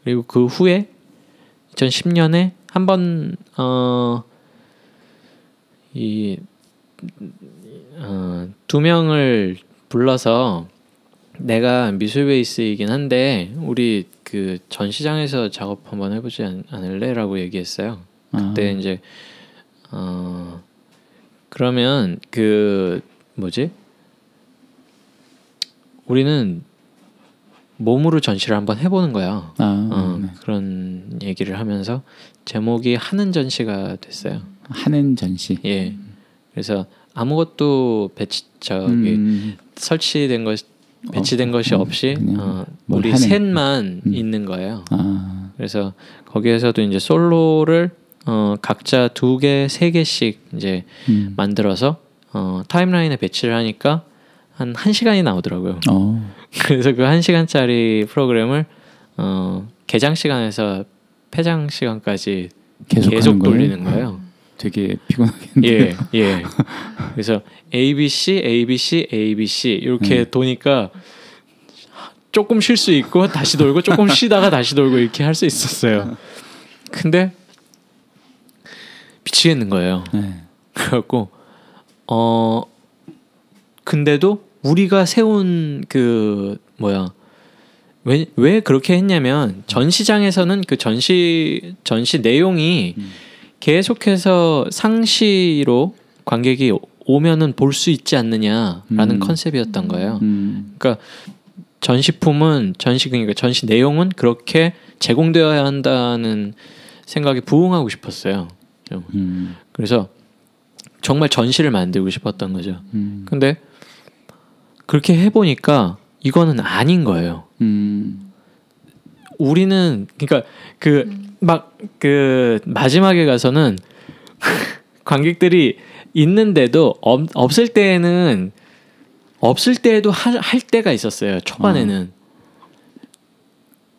그리고 그 후에 2010년에 한번 어, 이 어, 두 명을 불러서 내가 미술 베이스이긴 한데 우리 그 전시장에서 작업 한번 해보지 않, 않을래라고 얘기했어요. 그때 아. 이제 어 그러면 그 뭐지? 우리는 몸으로 전시를 한번 해보는 거야. 아, 어, 네. 그런 얘기를 하면서 제목이 하는 전시가 됐어요. 하는 전시. 예. 그래서 아무것도 배치 저기 음, 설치된 것 배치된 어, 것이 음, 없이 어, 뭘 우리. 셋만 음. 있는 거예요. 아, 그래서 거기에서도 이제 솔로를 어, 각자 두 개, 세 개씩 이제 음. 만들어서 어, 타임라인에 배치를 하니까 한 1시간이 나오더라고요. 어, 그래서 그 1시간짜리 프로그램을 어, 개장 시간에서 폐장 시간까지 계속, 계속, 거예요? 돌리는 거예요. 되게 피곤하겠는데. 예, 예. 그래서 A B C A B C A B C 이렇게 음. 도니까 조금 쉴 수 있고 다시 돌고 조금 쉬다가 다시 돌고 이렇게 할 수 있었어요. 근데 미치겠는 거예요. 네. 그래갖고 어 근데도 우리가 세운 그 뭐야 왜 왜 그렇게 했냐면 전시장에서는 그 전시 전시 내용이 음. 계속해서 상시로 관객이 오면은 볼 수 있지 않느냐라는 음. 컨셉이었던 거예요. 음, 그러니까 전시품은 전시 그러니까 전시 내용은 그렇게 제공되어야 한다는 생각에 부응하고 싶었어요. 좀. 음, 그래서 정말 전시를 만들고 싶었던 거죠. 음, 근데 그렇게 해보니까 이거는 아닌 거예요. 음, 우리는 그러니까 그막그 마지막에 가서는 관객들이 있는데도 없, 없을 때에는 없을 때에도 할, 할 때가 있었어요. 초반에는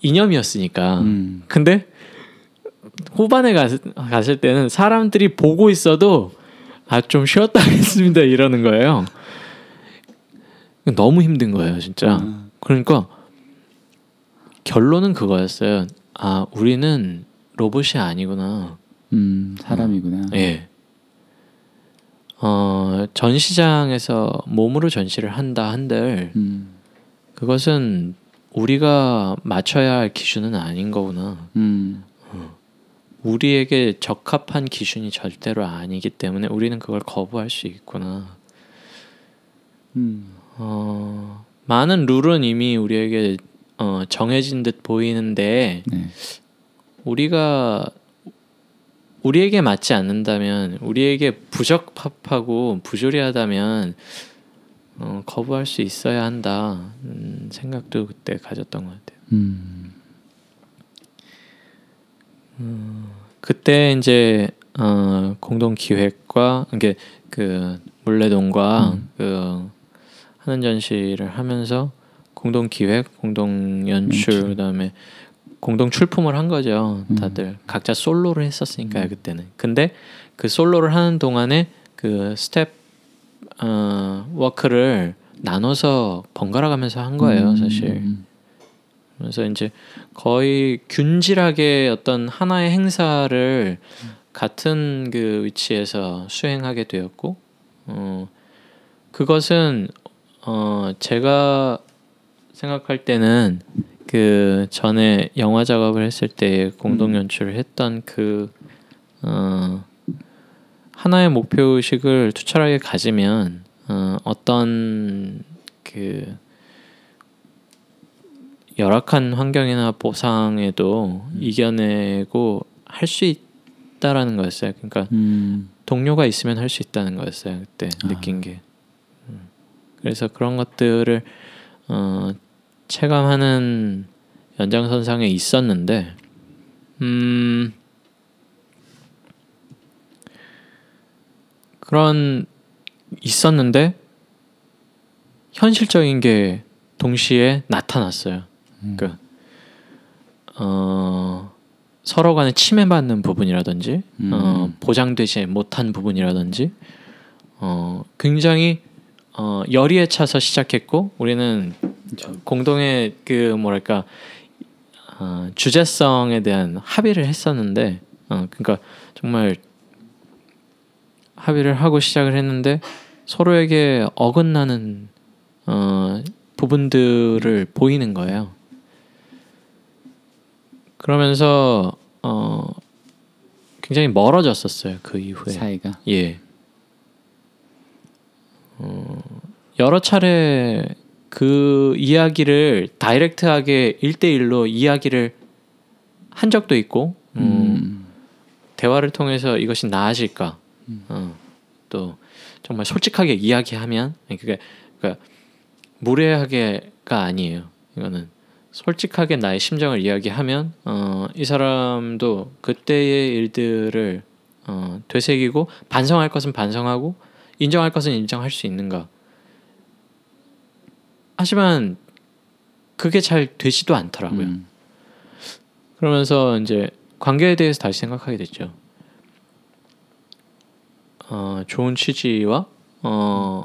이념이었으니까. 음. 근데 후반에 갔, 갔을 때는 사람들이 보고 있어도 아 좀 쉬었다 하겠습니다 이러는 거예요. 너무 힘든 거예요, 진짜. 아, 그러니까 결론은 그거였어요. 아 우리는 로봇이 아니구나. 음, 사람이구나. 예. 어 전시장에서 몸으로 전시를 한다 한들 음, 그것은 우리가 맞춰야 할 기준은 아닌 거구나. 음, 우리에게 적합한 기준이 절대로 아니기 때문에 우리는 그걸 거부할 수 있구나. 음, 어, 많은 룰은 이미 우리에게 어, 정해진 듯 보이는데 네. 우리가 우리에게 맞지 않는다면 우리에게 부적합하고 부조리하다면 어, 거부할 수 있어야 한다 음, 생각도 그때 가졌던 것 같아요. 음, 그때 이제 어, 공동 기획과 이게 그 물레동과 음. 그 하는 전시를 하면서 공동 기획, 공동 연출, 연출. 그다음에 공동 출품을 한 거죠. 음. 다들 각자 솔로를 했었으니까요 그때는. 근데 그 솔로를 하는 동안에 그 스텝 어, work를 나눠서 번갈아 가면서 한 거예요, 음, 사실. 음, 그래서 이제 거의 균질하게 어떤 하나의 행사를 같은 그 위치에서 수행하게 되었고, 어, 그것은 어, 제가 생각할 때는 그 전에 영화 작업을 했을 때 공동 음. 연출을 했던 그 어, 하나의 목표 의식을 투철하게 가지면 어, 어떤 그 열악한 환경이나 보상에도 음. 이겨내고 할 수 있다라는 거였어요. 그러니까 음, 동료가 있으면 할 수 있다는 거였어요. 그때 아. 느낀 게. 음. 그래서 그런 것들을 어, 체감하는 연장선상에 있었는데, 음, 그런 있었는데 현실적인 게 동시에 나타났어요. 음. 그 어, 서로 간에 침해받는 부분이라든지 음. 어, 보장되지 못한 부분이라든지 어, 굉장히 어, 열의에 차서 시작했고 우리는 공동의 그 뭐랄까 어, 주제성에 대한 합의를 했었는데 어, 그러니까 정말 합의를 하고 시작을 했는데 서로에게 어긋나는 어, 부분들을 보이는 거예요. 그러면서 어 굉장히 멀어졌었어요 그 이후에. 사이가. 예. 어, 여러 차례 그 이야기를 다이렉트하게 1대1로 이야기를 한 적도 있고 음, 음. 대화를 통해서 이것이 나아질까? 어, 또 정말 솔직하게 이야기하면 그게 그러니까 무례하게가 아니에요. 이거는 솔직하게 나의 심정을 이야기하면 어, 이 사람도 그때의 일들을 어, 되새기고 반성할 것은 반성하고 인정할 것은 인정할 수 있는가 하지만 그게 잘 되지도 않더라고요 음. 그러면서 이제 관계에 대해서 다시 생각하게 됐죠. 어, 좋은 취지와 어,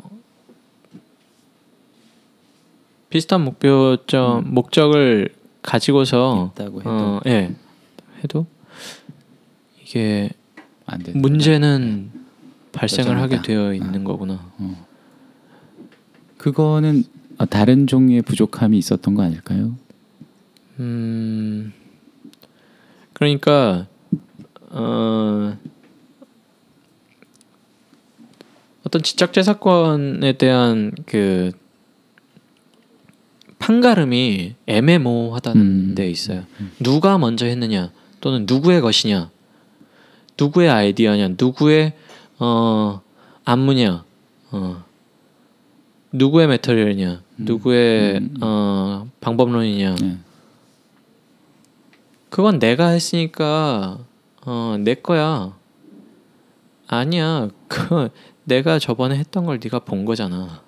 비슷한 목표점 목적을 가지고서 있다고 해도 어, 예, 해도 이게. 문제는 발생을 하게 여전하다. 되어 있는 거구나. 그거는 어, 다른 종류의 부족함이 있었던 거 아닐까요? 음 그러니까 어 어떤 지적재 사건에 대한 그 판가름이 애매모호하다는 음. 데 있어요. 누가 먼저 했느냐 또는 누구의 것이냐 누구의 아이디어냐 누구의 어 안무냐 어 누구의 메터리얼이냐 누구의 음. 어 방법론이냐 네. 그건 내가 했으니까 어, 내 거야. 아니야. 그 내가 저번에 했던 걸 네가 본 거잖아.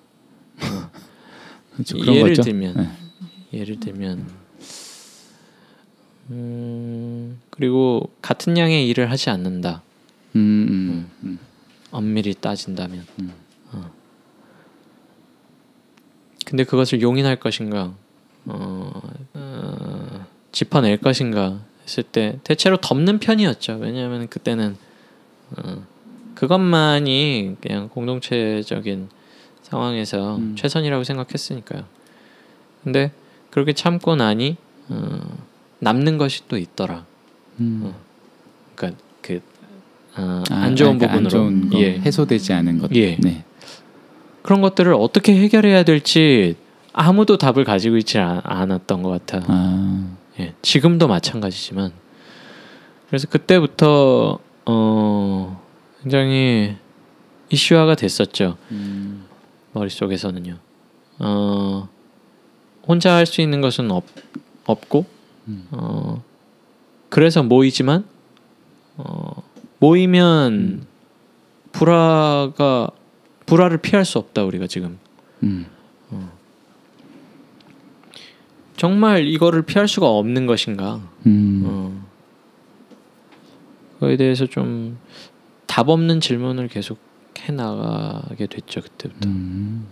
그렇죠. 그런 예를 거죠. 들면 네. 예를 들면 음, 그리고 같은 양의 일을 하지 않는다. 음, 음, 음. 엄밀히 따진다면. 음. 어. 근데 그것을 용인할 것인가, 어, 어, 짚어낼 것인가 했을 때 대체로 덮는 편이었죠. 왜냐하면 그때는 어, 그것만이 그냥 공동체적인 상황에서 음. 최선이라고 생각했으니까요. 근데 그렇게 참고 나니 어, 남는 것이 또 있더라. 음. 그러니까 그 어, 아, 안 좋은 그러니까 부분으로 안 좋은 거, 예. 해소되지 않은 것. 예. 네. 그런 것들을 어떻게 해결해야 될지 아무도 답을 가지고 있지 않- 않았던 것 같아. 아, 예, 지금도 마찬가지지만 그래서 그때부터 어, 굉장히 이슈화가 됐었죠. 음, 머릿속에서는요. 어, 혼자 할 수 있는 것은 없, 없고 음. 어, 그래서 모이지만 어, 모이면 음. 불화가 불화를 피할 수 없다 우리가 지금 음, 정말 이거를 피할 수가 없는 것인가? 음. 어. 그거에 대해서 좀 답 없는 질문을 계속 해 나가게 됐죠 그때부터. 음.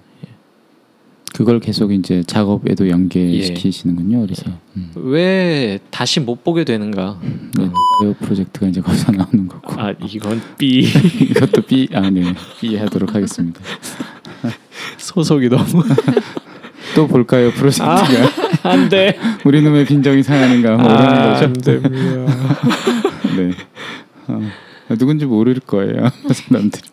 그걸 계속 이제 작업에도 연계시키시는군요. 그래서 음. 왜 다시 못 보게 되는가? 네, 바이오 프로젝트가 이제 거기서 나오는 거고 아 이건 B 이것도 B 아네 B 하도록 하겠습니다. 소속이 너무 또 볼까요 프로젝트가 안돼 우리 놈의 빈정이 상하는가 뭐 이런 거죠. 됩니다. 네. 어, 누군지 모를 거예요 사람들이.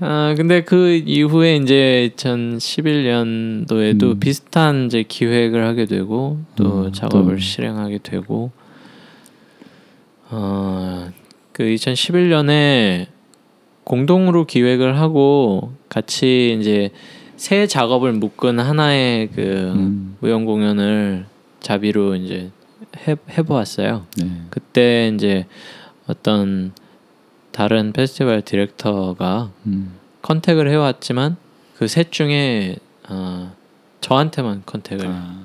아 근데 그 이후에 이제 2011년도에도 음. 비슷한 이제 기획을 하게 되고 또 음, 작업을 또. 실행하게 되고 어그 2011년에 공동으로 기획을 하고 같이 이제 새 작업을 묶은 하나의 그 음. 무용 공연을 자비로 이제 해 해보았어요. 네. 그때 이제 어떤 다른 페스티벌 디렉터가 음. 컨택을 해왔지만 그 셋 중에 어, 저한테만 컨택을 아,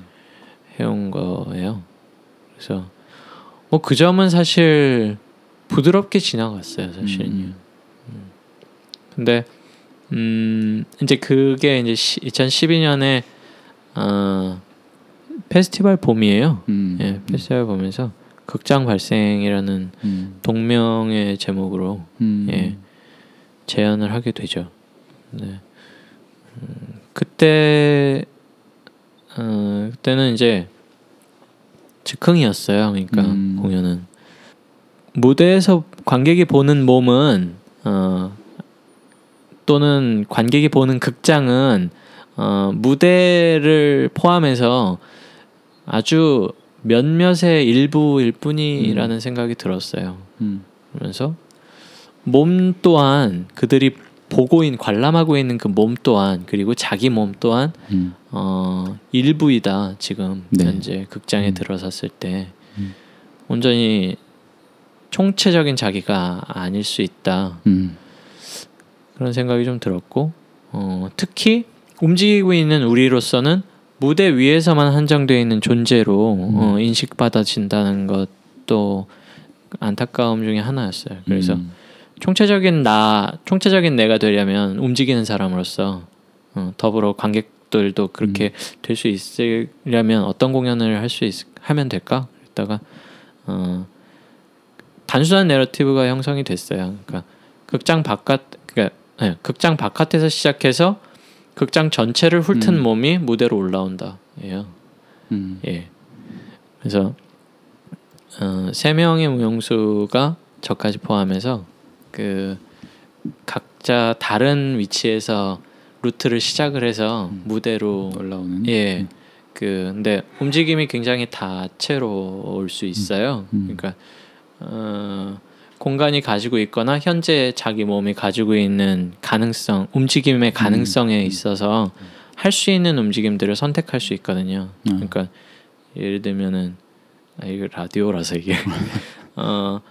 해온 거예요. 그래서 뭐 그 점은 사실 부드럽게 지나갔어요, 사실은요. 음. 근데 음 이제 그게 이제 2012년에 어, 페스티벌 봄이에요. 음. 예, 페스티벌 보면서 극장 발생이라는 음. 동명의 제목으로 음. 예. 제안을 하게 되죠. 네. 음, 그때 그때는 이제 즉흥이었어요. 그러니까 음. 공연은 무대에서 관객이 보는 몸은 어, 또는 관객이 보는 극장은 어, 무대를 포함해서 아주 몇몇의 일부일 뿐이라는 생각이 들었어요. 음. 그러면서 몸 또한 그들이 보고 있는 관람하고 있는 그 몸 또한 그리고 자기 몸 또한 음. 어, 일부이다 지금 네. 현재 극장에 음. 들어섰을 때 음. 온전히 총체적인 자기가 아닐 수 있다 음. 그런 생각이 좀 들었고 어, 특히 움직이고 있는 우리로서는 무대 위에서만 한정되어 있는 존재로 음. 어, 인식받아진다는 것도 안타까움 중에 하나였어요. 그래서 음. 총체적인 나, 총체적인 내가 되려면 움직이는 사람으로서 어, 더불어 관객들도 그렇게 음. 될수 있으려면 어떤 공연을 할 수 하면 될까? 그랬다가 어, 단순한 내러티브가 형성이 됐어요. 그러니까 극장 바깥, 그러니까 네, 극장 바깥에서 시작해서 극장 전체를 훑은 음. 몸이 무대로 올라온다 예요. 음. 예. 그래서 어, 세 명의 무용수가 저까지 포함해서 그 각자 다른 위치에서 루트를 시작을 해서 음. 무대로 올라오는 예. 음. 그 근데 움직임이 굉장히 다채로울 수 있어요. 음. 그러니까 어, 공간이 가지고 있거나 현재 자기 몸이 가지고 있는 가능성, 움직임의 가능성에 음. 있어서 할 수 있는 움직임들을 선택할 수 있거든요. 음. 그러니까 예를 들면은 아 이거 라디오라서 이게 어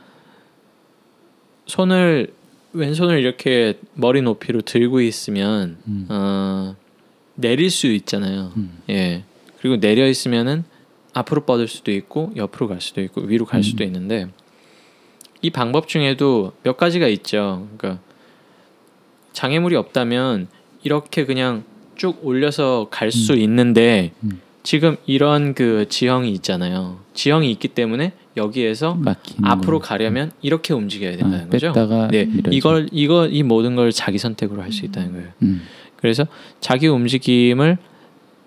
손을 왼손을 이렇게 머리 높이로 들고 있으면 음. 어 내릴 수 있잖아요. 음. 예. 그리고 내려 있으면은 앞으로 뻗을 수도 있고 옆으로 갈 수도 있고 위로 갈 음. 수도 있는데 이 방법 중에도 몇 가지가 있죠. 그러니까 장애물이 없다면 이렇게 그냥 쭉 올려서 갈수 있는데 음. 지금 이런 그 지형이 있잖아요. 지형이 있기 때문에 여기에서 앞으로 거. 가려면 이렇게 움직여야 된다는 아, 거죠. 네, 밀어야죠. 이걸 이거 이 모든 걸 자기 선택으로 할 수 있다는 거예요. 음. 그래서 자기 움직임을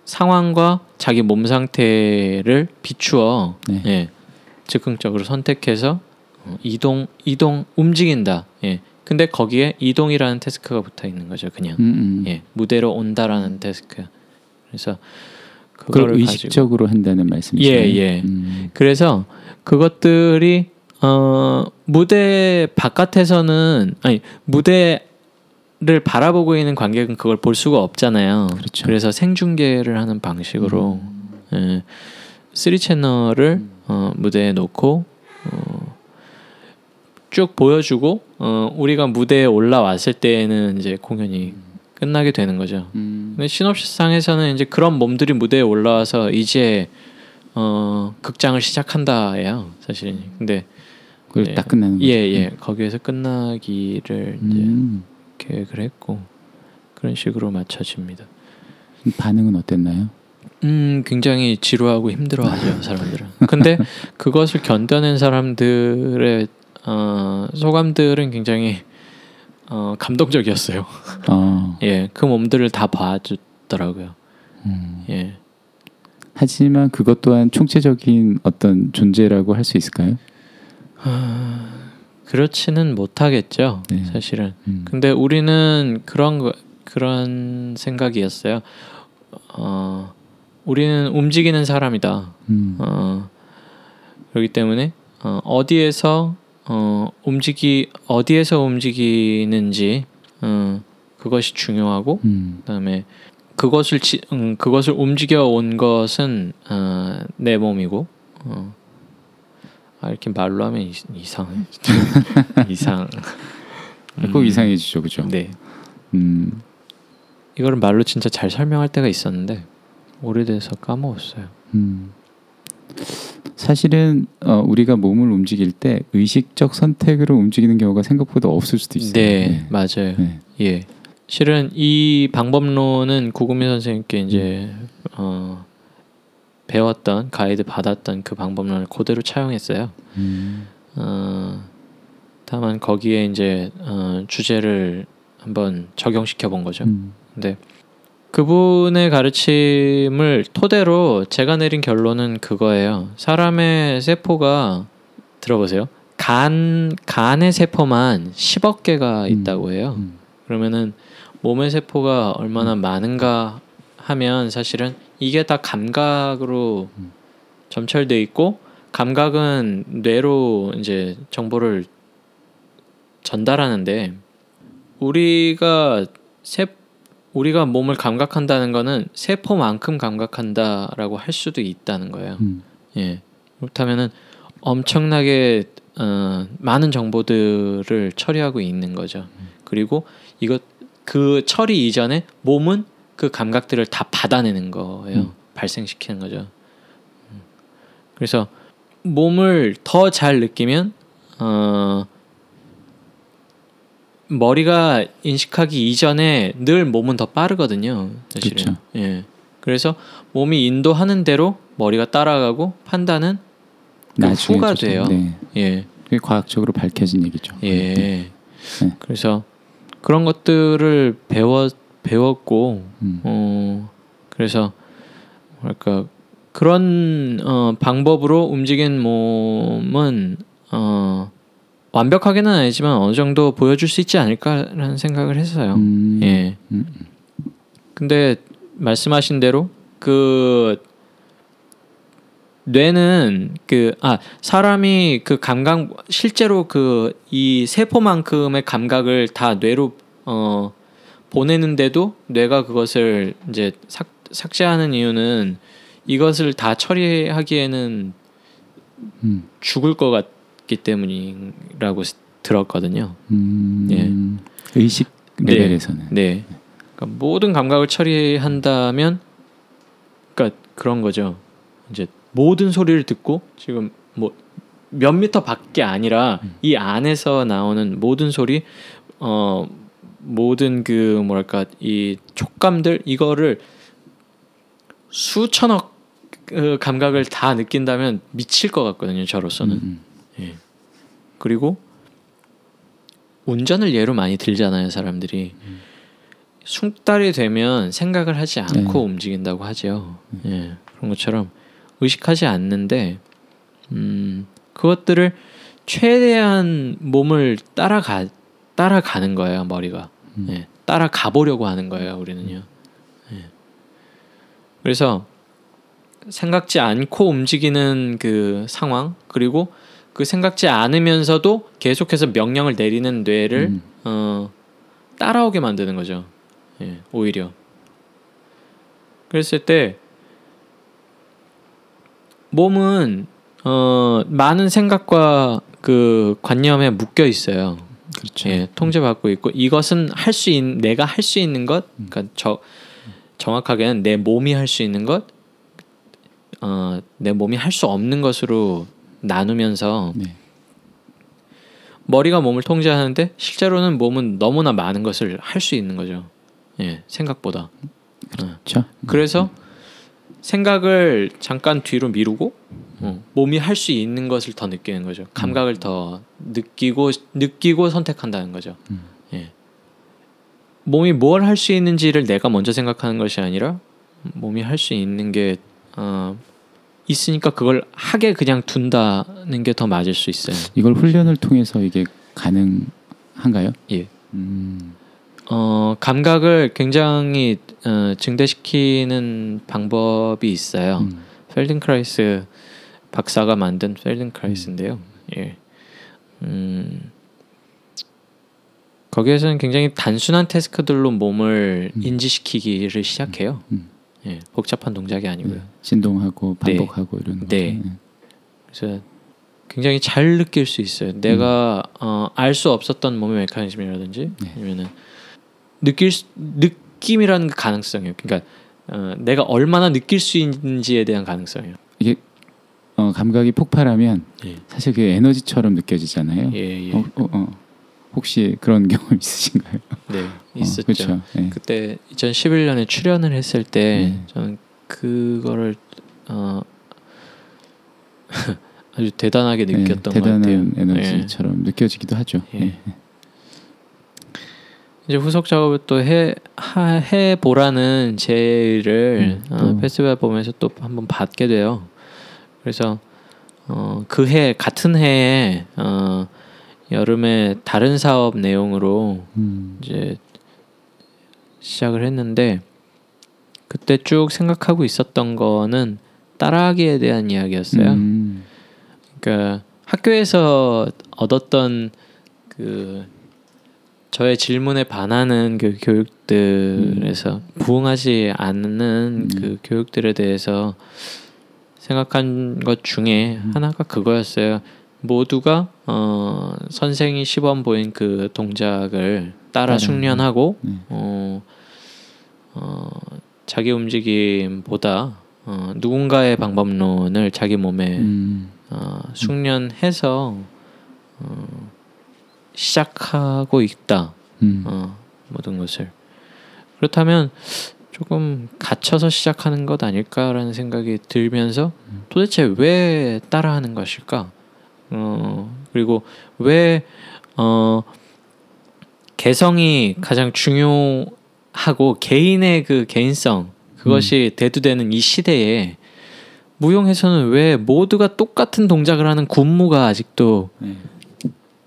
상황과 자기 몸 상태를 비추어 네. 예, 즉흥적으로 선택해서 어, 이동 이동 움직인다. 예. 근데 거기에 이동이라는 태스크가 붙어 있는 거죠. 그냥 음, 음. 예, 무대로 온다라는 태스크. 그래서 그걸 의식적으로 한다는 말씀이시네요. 예, 예. 음. 그래서 그것들이 어 무대 바깥에서는 아니 무대를 바라보고 있는 관객은 그걸 볼 수가 없잖아요. 그렇죠. 래서 생중계를 하는 방식으로 예, 3 채널을 어, 무대에 놓고 어, 쭉 보여주고 어, 우리가 무대에 올라왔을 때에는 이제 공연이 끝나게 되는 거죠. 음. 근데 시놉시상에서는 이제 그런 몸들이 무대에 올라와서 이제 어 극장을 시작한다예요 사실은 근데 그걸 예. 딱 끝나는 거죠. 예예 거기에서 끝나기를 이제 음. 계획을 했고 그런 식으로 맞춰집니다. 반응은 어땠나요? 음 굉장히 지루하고 힘들어하죠 사람들은. 근데 그것을 견뎌낸 사람들의 어, 소감들은 굉장히 어, 감동적이었어요. 어. 예, 그 몸들을 다 봐주더라고요. 음. 예. 하지만 그것 또한 총체적인 어떤 존재라고 할 수 있을까요? 그렇지는 못하겠죠. 네. 사실은. 음. 근데 우리는 그런 거 그런 생각이었어요. 어, 우리는 움직이는 사람이다. 음. 어, 그렇기 때문에 어, 어디에서 어, 움직이 어디에서 움직이는지 어, 그것이 중요하고 음. 그다음에 그것을 지, 음, 그것을 움직여 온 것은 어, 내 몸이고 어. 아, 이렇게 말로 하면 이, 이상해 이상 꼭 음, 이상해지죠, 그죠? 네 음. 이거를 말로 진짜 잘 설명할 때가 있었는데 오래돼서 까먹었어요. 음. 사실은 어, 우리가 몸을 움직일 때 의식적 선택으로 움직이는 경우가 생각보다 없을 수도 있어요. 네, 맞아요. 네. 예. 실은 이 방법론은 구금희 선생님께 이제 어, 배웠던 가이드 받았던 그 방법론을 그대로 차용했어요. 음. 어, 다만 거기에 이제 어, 주제를 한번 적용시켜 본 거죠. 음. 근데 그분의 가르침을 토대로 제가 내린 결론은 그거예요. 사람의 세포가 들어보세요. 간 간의 세포만 10억 개가 있다고 해요. 음. 그러면은 몸의 세포가 얼마나 많은가 하면 사실은 이게 다 감각으로 음. 점철돼 있고 감각은 뇌로 이제 정보를 전달하는데 우리가 세 우리가 몸을 감각한다는 거는 세포만큼 감각한다라고 할 수도 있다는 거예요. 음. 예. 그렇다면은 엄청나게 어, 많은 정보들을 처리하고 있는 거죠. 그리고 이것 그 처리 이전에 몸은 그 감각들을 다 받아내는 거예요. 음. 발생시키는 거죠. 음. 그래서 몸을 더 잘 느끼면 어, 머리가 인식하기 이전에 늘 몸은 더 빠르거든요. 사실은. 그쵸. 예. 그래서 몸이 인도하는 대로 머리가 따라가고 판단은 그 나중에 후가 좀- 돼요. 네. 예. 그게 과학적으로 밝혀진 얘기죠. 예. 네. 그래서 그런 것들을 배워 배웠고 음. 어 그래서 뭐랄까 그런 어 방법으로 움직인 몸은 어 완벽하게는 아니지만 어느 정도 보여줄 수 있지 않을까라는 생각을 했어요. 음. 예. 음. 근데 말씀하신 대로 그 뇌는 그 아 사람이 그 감각 실제로 그 이 세포만큼의 감각을 다 뇌로 어 보내는데도 뇌가 그것을 이제 삭, 삭제하는 이유는 이것을 다 처리하기에는 음. 죽을 것 같 기 때문이라고 스- 들었거든요. 음. 예. 의식 네. 레벨에서는 네. 그러니까 모든 감각을 처리한다면 그러니까 그런 거죠. 이제 모든 소리를 듣고 지금 뭐 몇 미터 밖에 아니라 이 안에서 나오는 모든 소리 어 모든 그 뭐랄까 이 촉감들 이거를 수천억 그 감각을 다 느낀다면 미칠 것 같거든요. 저로서는. 음, 음. 그리고 운전을 예로 많이 들잖아요, 사람들이. 숙달이 되면 생각을 하지 않고 네. 움직인다고 하죠. 예, 그런 것처럼 의식하지 않는데, 음, 그것들을 최대한 몸을 따라가 따라가는 거예요, 머리가. 음. 예, 따라가 보려고 하는 거예요, 우리는요. 예. 그래서 생각지 않고 움직이는 그 상황 그리고 그 생각지 않으면서도 계속해서 명령을 내리는 뇌를 음. 어, 따라오게 만드는 거죠. 예, 오히려. 그랬을 때 몸은 어, 많은 생각과 그 관념에 묶여 있어요. 그렇죠. 예, 통제받고 있고 이것은 할 수 있, 내가 할 수 있는 것, 그러니까 저 정확하게는 내 몸이 할 수 있는 것, 어, 내 몸이 할 수 없는 것으로 나누면서 네. 머리가 몸을 통제하는데 실제로는 몸은 너무나 많은 것을 할 수 있는 거죠. 예, 생각보다. 그렇죠. 그래서 생각을 잠깐 뒤로 미루고 어, 몸이 할 수 있는 것을 더 느끼는 거죠. 감각을 더 느끼고 느끼고 선택한다는 거죠. 음. 예. 몸이 뭘 할 수 있는지를 내가 먼저 생각하는 것이 아니라 몸이 할 수 있는 게 어, 있으니까 그걸 하게 그냥 둔다는 게 더 맞을 수 있어요. 이걸 훈련을 통해서 이게 가능한가요? 예. 음. 어, 감각을 굉장히 어, 증대시키는 방법이 있어요. 음. 펠든크라이스 박사가 만든 펠든크라이스인데요. 예. 음. 거기에서는 굉장히 단순한 task들로 몸을 음. 인지시키기를 시작해요. 음. 예. 복잡한 동작이 아니고요. 네. 진동하고 네. 반복하고 이런 거. 네. 그래서 굉장히 잘 느낄 수 있어요. 내가 어, 알 수 없었던 몸의 메커니즘이라든지 네. 아니면은 느낄 수, 느낌이라는 그 가능성이에요. 그러니까 어, 내가 얼마나 느낄 수 있는지에 대한 가능성이에요. 이게 어, 감각이 폭발하면 예. 사실 그 에너지처럼 느껴지잖아요. 예, 예. 어, 어, 어. 혹시 그런 경험 있으신가요? 네, 있었죠. 어. 네. 그때 2011년에 출연을 했을 때 네. 저는 그거를 어, 아주 대단하게 느꼈던 네, 것 같아요. 대단한 에너지처럼 느껴지기도 하죠. 예. 네. 이제 후속 작업을 또 해 해 보라는 제의를 음, 어, 또. 페스티벌 보면서 또 한번 받게 돼요. 그래서 어, 그 해 같은 해에 어, 여름에 다른 사업 내용으로 음. 이제 시작을 했는데 그때 쭉 생각하고 있었던 거는 따라하기에 대한 이야기였어요. 음. 그러니까 학교에서 얻었던 그 저의 질문에 반하는 그 교육들에서 부응하지 않는 그 교육들에 대해서 생각한 것 중에 하나가 그거였어요. 모두가 어, 선생이 시범 보인 그 동작을 따라. 숙련하고 네. 어, 어, 자기 움직임보다 어, 누군가의 방법론을 자기 몸에 음. 어, 숙련해서 어, 시작하고 있다. 음. 어, 모든 것을 그렇다면 조금 갇혀서 시작하는 것 아닐까라는 생각이 들면서 도대체 왜 따라하는 것일까? 어, 그리고 왜 어, 개성이 가장 중요하고 개인의 그 개인성 그것이 대두되는 이 시대에 무용에서는 왜 모두가 똑같은 동작을 하는 군무가 아직도 네.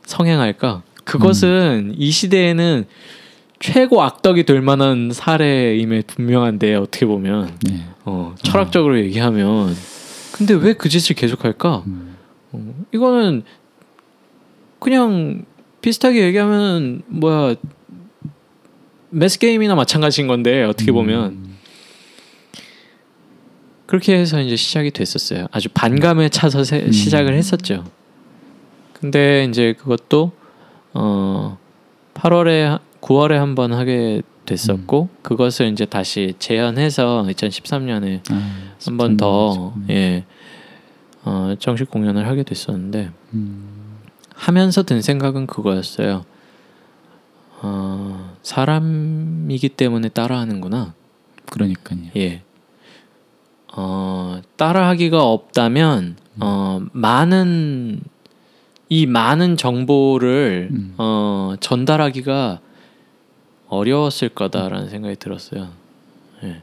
성행할까? 그것은 이 시대에는 최고 악덕이 될 만한 사례임에 분명한데 어떻게 보면 네. 어, 철학적으로 얘기하면 근데 왜 그 짓을 계속할까? 음. 어, 이거는 그냥 비슷하게 얘기하면 뭐야 매스 게임이나 마찬가지인 건데 어떻게 보면 음. 그렇게 해서 이제 시작이 됐었어요. 아주 반감에 차서 세- 음. 시작을 했었죠. 근데 이제 그것도 어 8월에 9월에 한 번 하게 됐었고 그것을 이제 다시 재현해서 2013년에 아, 한번더 september. 예. 어, 정식 공연을 하게 됐었는데 음. 하면서 든 생각은 그거였어요. 어, 사람이기 때문에 따라하는구나. 그러니까요. 예. 어, 따라하기가 없다면 어, 많은 이 많은 정보를 음. 어, 전달하기가 어려웠을 거다라는 생각이 들었어요. 예.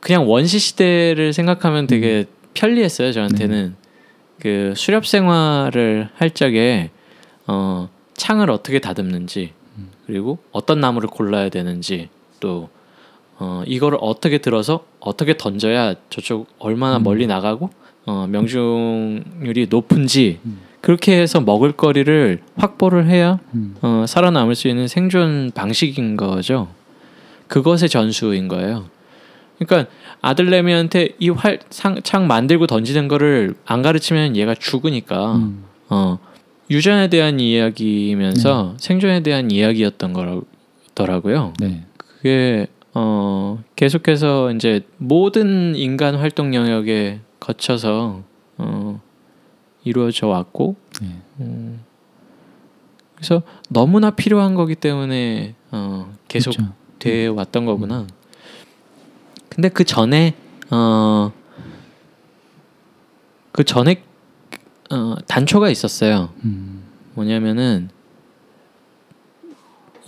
그냥 원시 시대를 생각하면 되게 편리했어요 저한테는 그 수렵 생활을 할 적에 어, 창을 어떻게 다듬는지 그리고 어떤 나무를 골라야 되는지 또 어, 이거를 어떻게 들어서 어떻게 던져야 저쪽 얼마나 멀리 나가고 어, 명중률이 높은지 그렇게 해서 먹을거리를 확보를 해야 음. 어, 살아남을 수 있는 생존 방식인 거죠. 그것의 전수인 거예요. 그러니까 아들내미한테 이 활 창 만들고 던지는 거를 안 가르치면 얘가 죽으니까 음. 어, 유전에 대한 이야기이면서 생존에 대한 이야기였던 거더라고요. 네. 그게 어, 계속해서 이제 모든 인간 활동 영역에 거쳐서 어, 이루어져 왔고 네. 음, 그래서 너무나 필요한 거기 때문에 어, 계속 그렇죠. 돼 왔던 거구나. 근데 그 전에 어, 그 전에 어, 단초가 있었어요. 음. 뭐냐면은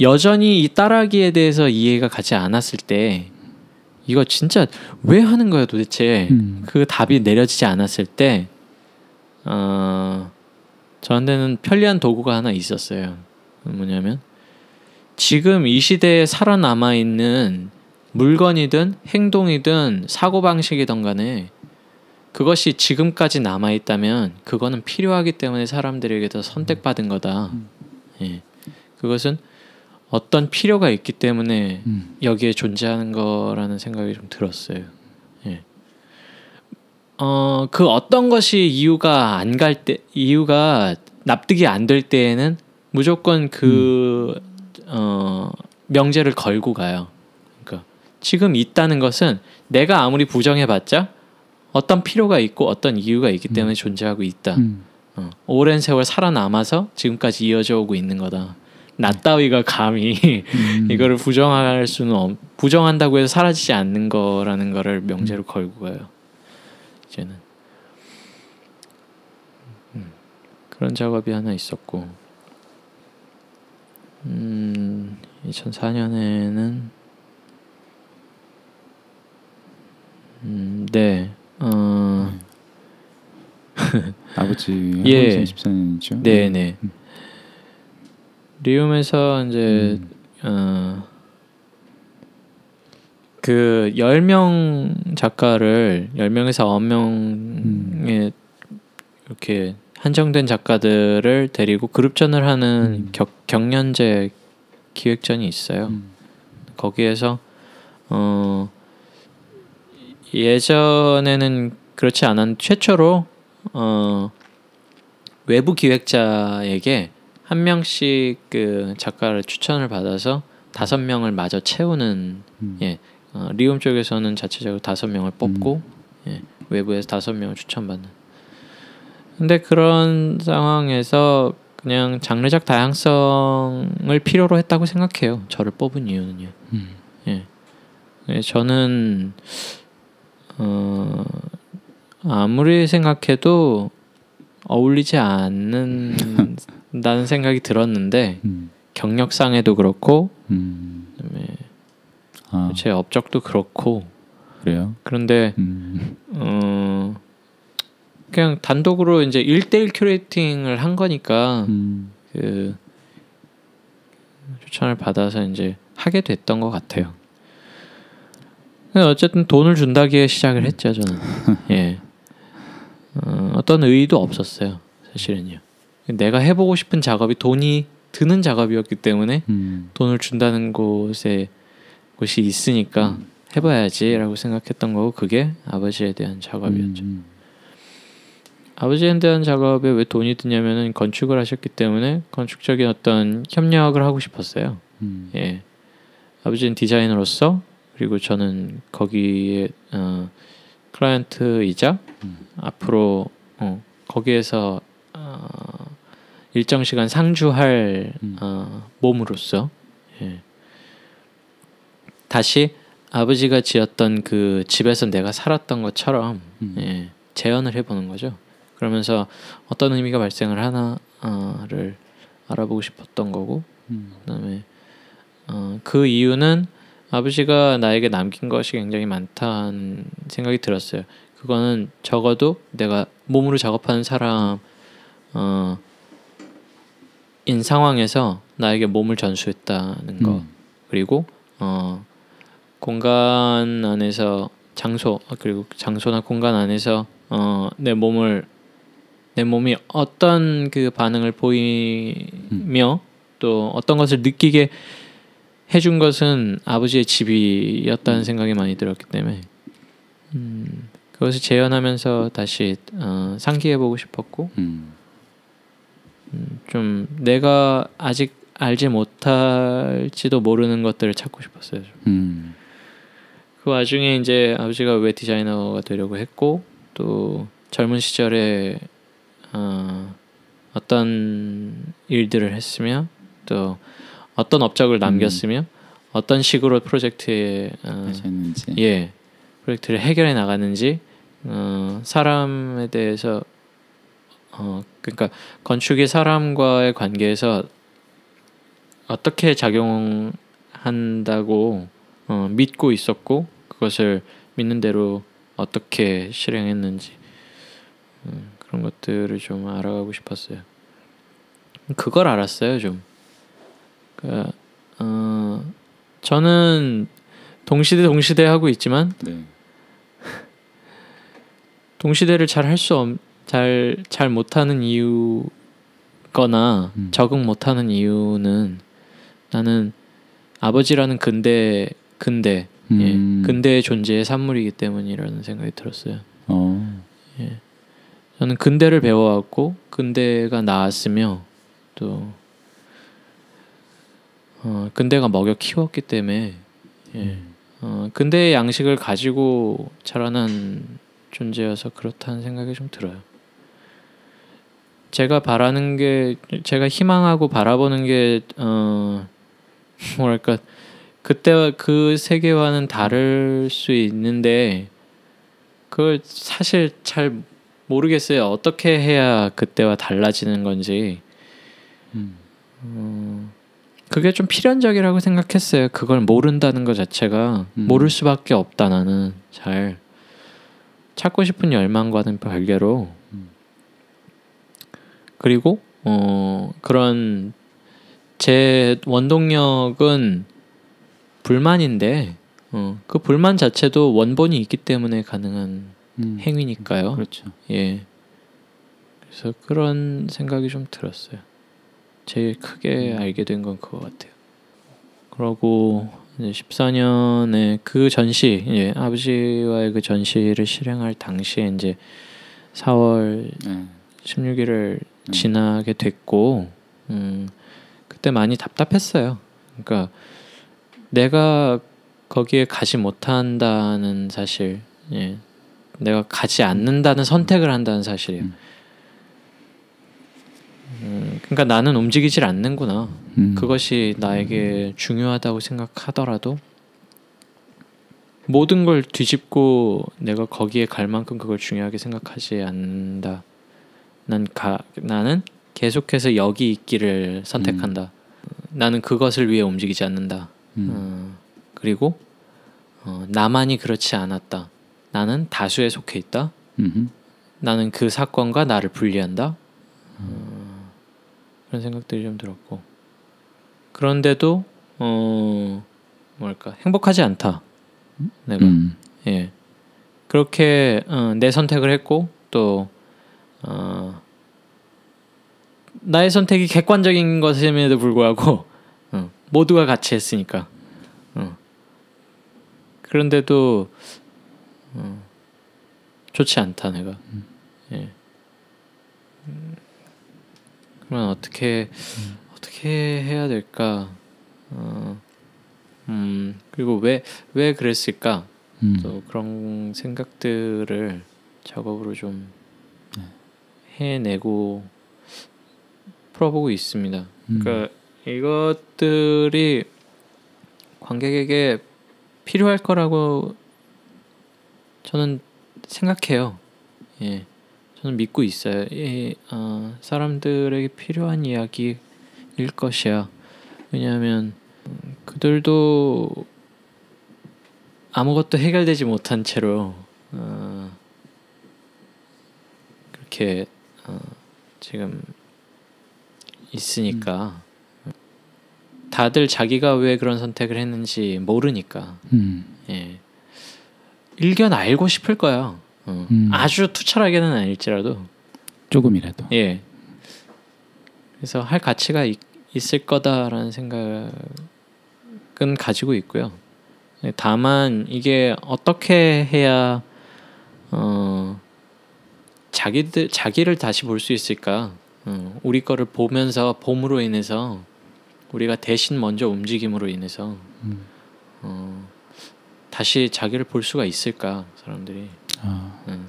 여전히 이 따라하기에 대해서 이해가 가지 않았을 때 이거 진짜 왜 하는 거야 도대체 음. 그 답이 내려지지 않았을 때 어, 저한테는 편리한 도구가 하나 있었어요. 뭐냐면 지금 이 시대에 살아남아 있는 물건이든 행동이든 사고 방식이든 간에 그것이 지금까지 남아 있다면 그거는 필요하기 때문에 사람들에게서 선택받은 거다. 예. 그것은 어떤 필요가 있기 때문에 음. 여기에 존재하는 거라는 생각이 좀 들었어요. 예. 어, 그 어떤 것이 이유가 안 갈 때, 이유가 납득이 안 될 때에는 무조건 그, 어, 명제를 걸고 가요. 지금 있다는 것은 내가 아무리 부정해봤자 어떤 필요가 있고 어떤 이유가 있기 때문에 존재하고 있다. 음. 어, 오랜 세월 살아남아서 지금까지 이어져 오고 있는 거다. 나 따위가 감히 음. 이거를 부정할 수는 없, 부정한다고 해서 사라지지 않는 거라는 거를 명제로 걸고 가요. 이제는 음, 그런 작업이 하나 있었고 음, 2004년에는 음, 네. 어, 아버지 예. 2014년이죠. 네, 네. 음. 리움에서 이제 음. 어, 그 10명 작가를 10명에서 9명의 이렇게 한정된 작가들을 데리고 그룹전을 하는 음. 격, 경연제 기획전이 있어요. 음. 거기에서 어 예전에는 그렇지 않았 최초로 어 외부 기획자에게 한 명씩 그 작가를 추천을 받아서 다섯 명을 마저 채우는 음. 예 어, 리움 쪽에서는 자체적으로 다섯 명을 뽑고 예, 외부에서 다섯 명을 추천받는. 근데 그런 상황에서 그냥 장르적 다양성을 필요로 했다고 생각해요. 저를 뽑은 이유는요. 음. 예. 예, 저는 어 아무리 생각해도 어울리지 않는 다는 생각이 들었는데 음. 경력상에도 그렇고 음. 그다음에 아 제 업적도 그렇고 그래요? 그런데 음. 어 그냥 단독으로 이제 1대1 큐레이팅을 한 거니까 음. 그 추천을 받아서 이제 하게 됐던 것 같아요. 근데 어쨌든 돈을 준다기에 시작을 했죠 저는. 예. 어, 어떤 의의도 없었어요 사실은요. 내가 해보고 싶은 작업이 돈이 드는 작업이었기 때문에 음. 돈을 준다는 곳에 곳이 있으니까 해봐야지라고 생각했던 거고 그게 아버지에 대한 작업이었죠. 음. 아버지에 대한 작업에 왜 돈이 드냐면은 건축을 하셨기 때문에 건축적인 어떤 협력을 하고 싶었어요. 음. 예. 아버지는 디자이너로서 그리고 저는 거기에 어, 클라이언트이자 음. 앞으로 어, 거기에서 어, 일정 시간 상주할 음. 어, 몸으로서 예. 다시 아버지가 지었던 그 집에서 내가 살았던 것처럼 음. 예, 재현을 해보는 거죠. 그러면서 어떤 의미가 발생을 하나를 알아보고 싶었던 거고 음. 그다음에 어, 그 이유는 아버지가 나에게 남긴 것이 굉장히 많다는 생각이 들었어요. 그거는 적어도 내가 몸으로 작업하는 사람 어, 인 상황에서 나에게 몸을 전수했다는 거 음. 그리고 어, 공간 안에서 장소 어, 그리고 장소나 공간 안에서 어, 내 몸을 내 몸이 어떤 그 반응을 보이며 또 어떤 것을 느끼게 해준 것은 아버지의 집이었다는 생각이 많이 들었기 때문에 음, 그것을 재현하면서 다시 어, 상기해보고 싶었고 음. 음, 좀 내가 아직 알지 못할지도 모르는 것들을 찾고 싶었어요. 좀. 음. 그 와중에 이제 아버지가 왜 디자이너가 되려고 했고 또 젊은 시절에 어, 어떤 일들을 했으며 또 어떤 업적을 남겼으며 어떤 식으로 프로젝트에 어, 하셨는지. 예 프로젝트를 해결해 나가는지 어, 사람에 대해서 어 그러니까 건축이 사람과의 관계에서 어떻게 작용한다고 어, 믿고 있었고 그것을 믿는 대로 어떻게 실행했는지 음, 그런 것들을 좀 알아가고 싶었어요. 그걸 알았어요 좀. 그, 어, 저는 동시대 동시대 하고 있지만 네. 동시대를 잘 할수 없, 잘잘 못하는 이유거나 음. 적응 못하는 이유는 나는 아버지라는 근대 근대 음. 예, 근대의 존재의 산물이기 때문이라는 생각이 들었어요. 어. 저는 근대를 배워왔고 근대가 나았으며 또 어, 근대가 먹여 키웠기 때문에 예, 어, 근대의 양식을 가지고 자라난 존재여서 그렇다는 생각이 좀 들어요. 제가 바라는 게 제가 희망하고 바라보는 게 어, 뭐랄까 그때와 그 세계와는 다를 수 있는데 그걸 사실 잘 모르겠어요. 어떻게 해야 그때와 달라지는 건지. 음. 어, 그게 좀 필연적이라고 생각했어요. 그걸 모른다는 것 자체가 음. 모를 수밖에 없다 나는 잘 찾고 싶은 열망과는 별개로 음. 그리고 어 그런 제 원동력은 불만인데 어, 그 불만 자체도 원본이 있기 때문에 가능한 음. 행위니까요. 그렇죠. 예. 그래서 그런 생각이 좀 들었어요. 제일 크게 알게 된 건 그거 같아요. 그러고 이제 14년에 그 전시, 예, 아버지와의 그 전시를 실행할 당시에 이제 4월 네. 16일을 음. 지나게 됐고, 음, 그때 많이 답답했어요. 그러니까 내가 거기에 가지 못한다는 사실, 예, 내가 가지 않는다는 선택을 한다는 사실이에요. 음. 음, 그러니까 나는 움직이질 않는구나. 음. 그것이 나에게 중요하다고 생각하더라도 모든 걸 뒤집고 내가 거기에 갈 만큼 그걸 중요하게 생각하지 않는다. 난 가, 나는 계속해서 여기 있기를 선택한다. 나는 그것을 위해 움직이지 않는다. 음. 어, 그리고 어, 나만이 그렇지 않았다. 나는 다수에 속해 있다. 음흠. 나는 그 사건과 나를 분리한다. 어, 그런 생각들이 좀 들었고. 그런데도 어 뭐랄까 행복하지 않다. 내가. 음. 예. 그렇게 어, 내 선택을 했고 또 어, 나의 선택이 객관적인 것임에도 불구하고 어, 모두가 같이 했으니까. 어. 그런데도 어, 좋지 않다 내가. 예. 음, 그러면 어떻게 어떻게 해야 될까 어, 음 그리고 왜 왜 그랬을까 음. 또 그런 생각들을 작업으로 좀 해내고 풀어보고 있습니다. 음. 그러니까 이것들이 관객에게 필요할 거라고 저는 생각해요. 예, 저는 믿고 있어요. 이 어, 사람들에게 필요한 이야기일 것이야. 왜냐하면 음, 그들도 아무것도 해결되지 못한 채로 어, 그렇게 어, 지금 있으니까 다들 자기가 왜 그런 선택을 했는지 모르니까 음. 예. 일견 알고 싶을 거야. 어. 음. 아주 투철하게는 아닐지라도 조금이라도. 예. 그래서 할 가치가 있, 있을 거다라는 생각은 가지고 있고요. 예, 다만 이게 어떻게 해야 어 자기들 자기를 다시 볼 수 있을까? 어, 우리 거를 보면서 봄으로 인해서 우리가 대신 먼저 움직임으로 인해서 음. 어, 다시 자기를 볼 수가 있을까 사람들이 아, 음,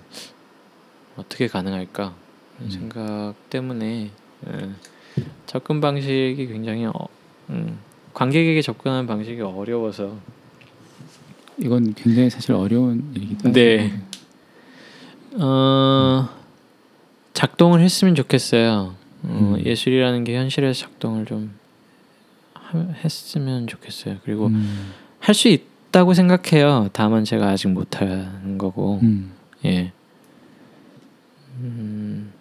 어떻게 가능할까 음. 생각 때문에 음, 접근 방식이 굉장히 어, 음, 관객에게 접근하는 방식이 어려워서 이건 굉장히 사실 어려운 일이기도 하죠. 네. 어, 작동을 했으면 좋겠어요. 어, 음. 예술이라는 게 현실에서 작동을 좀 하, 했으면 좋겠어요. 그리고 음. 할수 있다고 생각해요. 다만 제가 아직 못하는 거고. 음. 예. 음,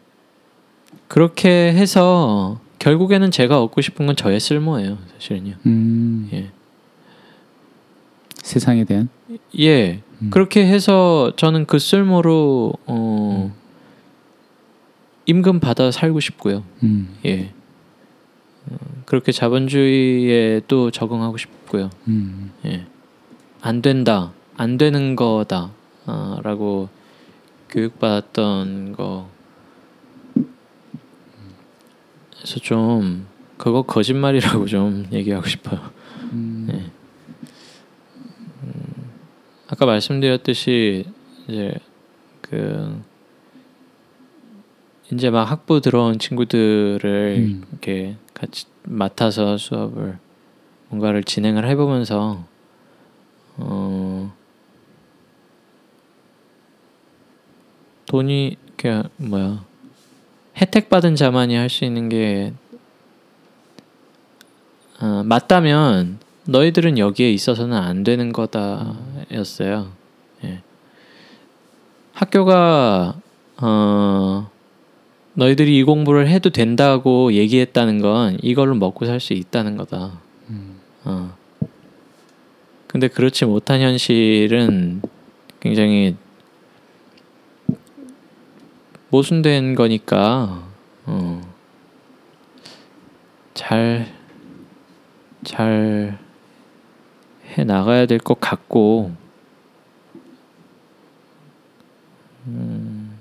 그렇게 해서 결국에는 제가 얻고 싶은 건 저의 쓸모예요, 사실은요. 음. 예. 세상에 대한 예. 음. 그렇게 해서 저는 그 쓸모로 어, 임금 받아 살고 싶고요. 음. 예. 어, 그렇게 자본주의에 또 적응하고 싶고요. 음. 예. 안 된다, 안 되는 거다, 어, 라고 교육받았던 거. 그래서 좀 그거 거짓말이라고 좀 얘기하고 싶어요. 음. 네. 아까 말씀드렸듯이 이제 그 이제 막 학부 들어온 친구들을 음. 이렇게 같이 맡아서 수업을 뭔가를 진행을 해보면서 어 돈이 그 뭐야 혜택 받은 자만이 할 수 있는 게 어, 맞다면 너희들은 여기에 있어서는 안 되는 거다였어요. 예. 학교가 어, 너희들이 이 공부를 해도 된다고 얘기했다는 건 이걸로 먹고 살 수 있다는 거다. 음. 어. 근데 그렇지 못한 현실은 굉장히 모순된 거니까 어. 잘, 잘 해 나가야 될 것 같고 음,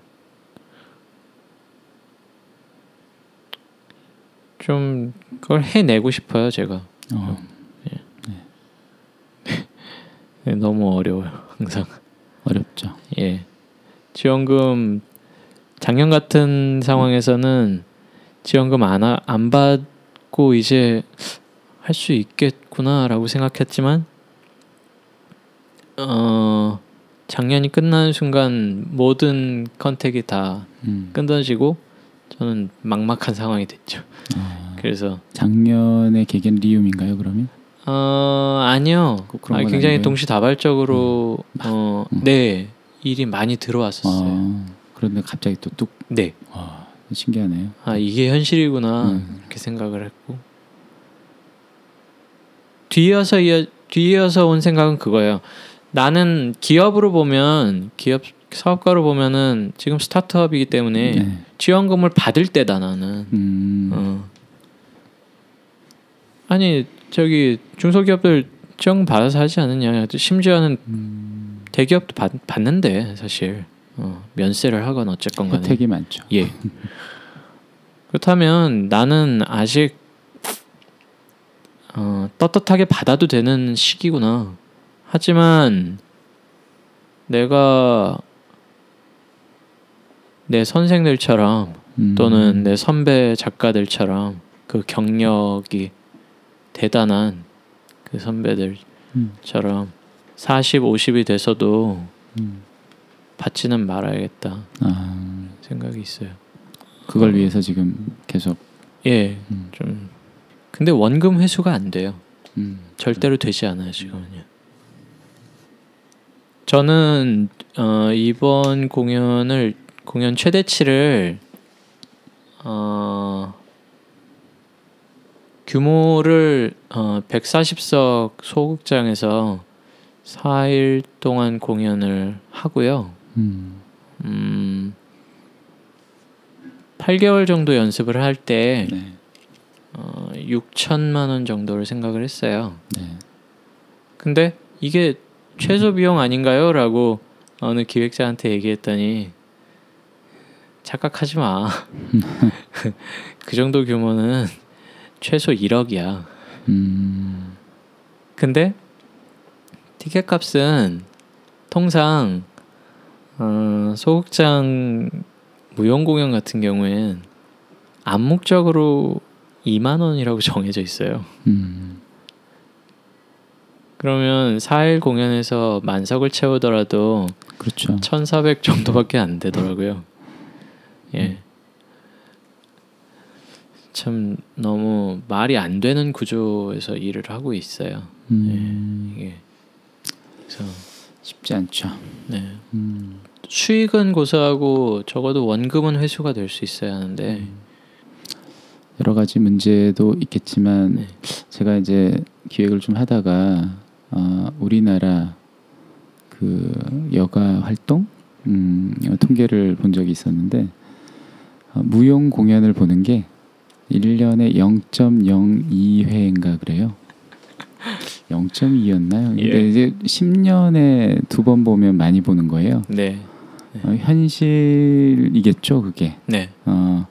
좀 그걸 해내고 싶어요 제가 어. 네, 너무 어려워요 항상 어렵죠. 예 지원금 작년 같은 상황에서는 지원금 안, 하- 안 받고 이제 할 수 있겠구나라고 생각했지만 어 작년이 끝나는 순간 모든 컨택이 다 음. 끊어지고 저는 막막한 상황이 됐죠. 아, 그래서 작년의 계기는 리움인가요? 그러면? 어 아니요. 꼭 그런 아니, 건 굉장히 아니고요. 동시다발적으로 어, 음. 네 일이 많이 들어왔었어요. 아, 그런데 갑자기 또 뚝. 네. 와, 신기하네요. 아 이게 현실이구나 음. 이렇게 생각을 했고 뒤이어서 이어, 뒤이어서 온 생각은 그거예요. 나는 기업으로 보면 기업 사업가로 보면은 지금 스타트업이기 때문에 네. 지원금을 받을 때다 나는. 음. 어. 아니 저기 중소기업들 지원금 받아서 하지 않느냐. 심지어는 음. 대기업도 받, 받는데 사실 어, 면세를 하건 어쨌건 간에. 혜택이 많죠. 예. 그렇다면 나는 아직 어, 떳떳하게 받아도 되는 시기구나. 하지만 내가 내 선생들처럼 음. 또는 내 선배 작가들처럼 그 경력이 대단한 그 선배들처럼 음. 40, 50이 돼서도 음. 받지는 말아야겠다 아, 생각이 있어요. 그걸 위해서 지금 계속. 예, 음. 좀 근데 원금 회수가 안 돼요. 음. 절대로 되지 않아요 지금은요. 저는 어, 이번 공연을 공연 최대치를 어, 규모를 어, 140석 소극장에서 4일 동안 공연을 하고요. 음. 음, 8개월 정도 연습을 할때 네. 어, 6천만 원 정도를 생각을 했어요. 네. 근데 이게 최소 비용 아닌가요? 라고 어느 기획자한테 얘기했더니 착각하지 마. 그 정도 규모는 최소 1억이야. 음. 근데 티켓 값은 통상 어, 소극장 무용 공연 같은 경우엔 암묵적으로 2만 원이라고 정해져 있어요. 음. 그러면 4일 공연에서 만석을 채우더라도 그렇죠. 1,400 정도밖에 안 되더라고요. 예. 참 너무 말이 안 되는 구조에서 일을 하고 있어요. 음. 이게 그래서 쉽지 않죠. 네. 음. 수익은 고사하고 적어도 원금은 회수가 될 수 있어야 하는데 여러 가지 문제도 있겠지만 네. 제가 이제 기획을 좀 하다가 어, 우리나라 그 여가 활동 음, 통계를 본 적이 있었는데 어, 무용 공연을 보는 게 1년에 0.02회인가 그래요. 0.2였나요? 근데 예. 이제 10년에 두 번 보면 많이 보는 거예요. 네. 어, 현실이겠죠, 그게. 네. 어,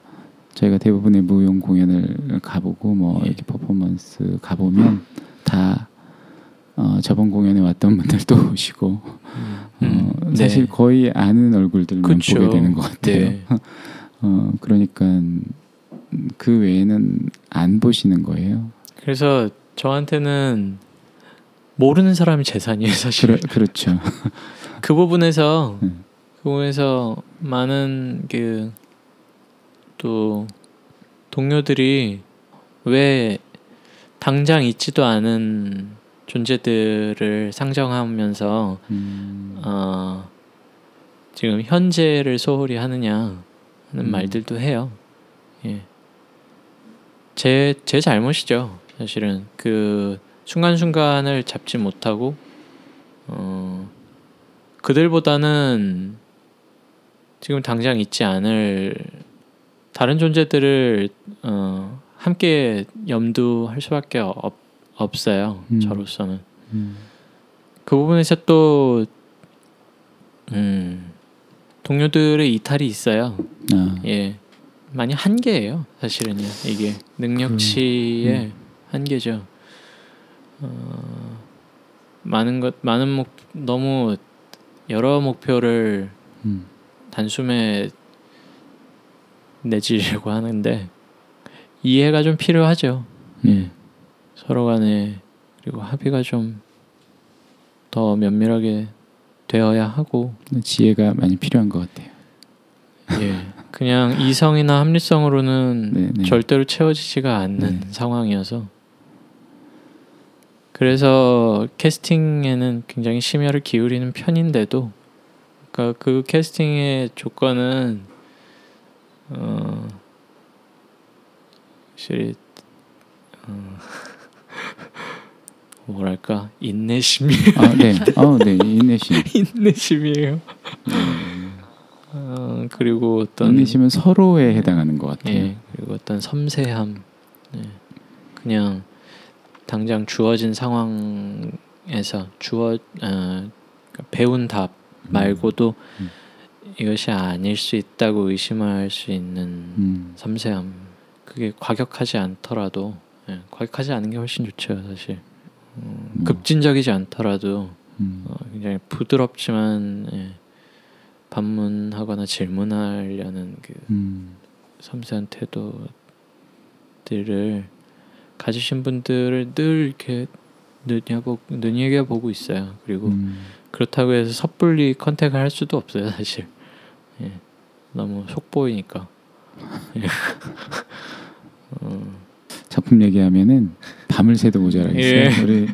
저희가 대부분의 무용 공연을 가보고 뭐 예. 이렇게 퍼포먼스 가보면 다 어, 저번 공연에 왔던 분들도 오시고 어, 음, 사실 네. 거의 아는 얼굴들만 그쵸. 보게 되는 것 같아요. 네. 어, 그러니까 그 외에는 안 보시는 거예요. 그래서 저한테는 모르는 사람이 재산이에요, 사실. 그러, 그렇죠. 그 부분에서 음. 그 부분에서 많은 그 또 동료들이 왜 당장 있지도 않은 존재들을 상정하면서 음. 어, 지금 현재를 소홀히 하느냐 하는 음. 말들도 해요. 예. 제, 제 잘못이죠. 사실은 그 순간순간을 잡지 못하고 어, 그들보다는 지금 당장 있지 않을 다른 존재들을 어, 함께 염두할 수밖에 없, 없어요. 음. 저로서는 음. 그 부분에서 또 음, 동료들의 이탈이 있어요. 아. 예, 많이 한계예요. 사실은요. 이게 능력치의 음. 한계죠. 어, 많은 것 많은 목 너무 여러 목표를 음. 단숨에 내지려고 하는데 이해가 좀 필요하죠. 예. 서로 간에 그리고 합의가 좀 더 면밀하게 되어야 하고 지혜가 많이 필요한 것 같아요. 예 그냥 이성이나 합리성으로는 네, 네. 절대로 채워지지가 않는 네. 상황이어서 그래서 캐스팅에는 굉장히 심혈을 기울이는 편인데도 그러니까 그 캐스팅의 조건은 어 확실히 어, 뭐랄까 인내심이 아, 네. 어, 네. 인내심. 인내심이에요. 어, 그리고 어떤 인내심은 서로에 해당하는 것 같아요. 예 그리고 어떤 섬세함 예. 그냥 당장 주어진 상황에서 주어 어, 그러니까 배운 답 말고도 음. 이것이 아닐 수 있다고 의심할 수 있는 음. 섬세함 그게 과격하지 않더라도 예, 과격하지 않은 게 훨씬 좋죠 사실 음, 뭐. 급진적이지 않더라도 음. 어, 굉장히 부드럽지만 예, 반문하거나 질문하려는 그 음. 섬세한 태도들을 가지신 분들을 늘 이렇게 눈여보 눈여겨보고 있어요. 그리고 음. 그렇다고 해서 섣불리 컨택을 할 수도 없어요, 사실. 예, 너무 속보이니까. 예. 어, 작품 얘기하면은 밤을 새도 모자라겠어요. 예. 우리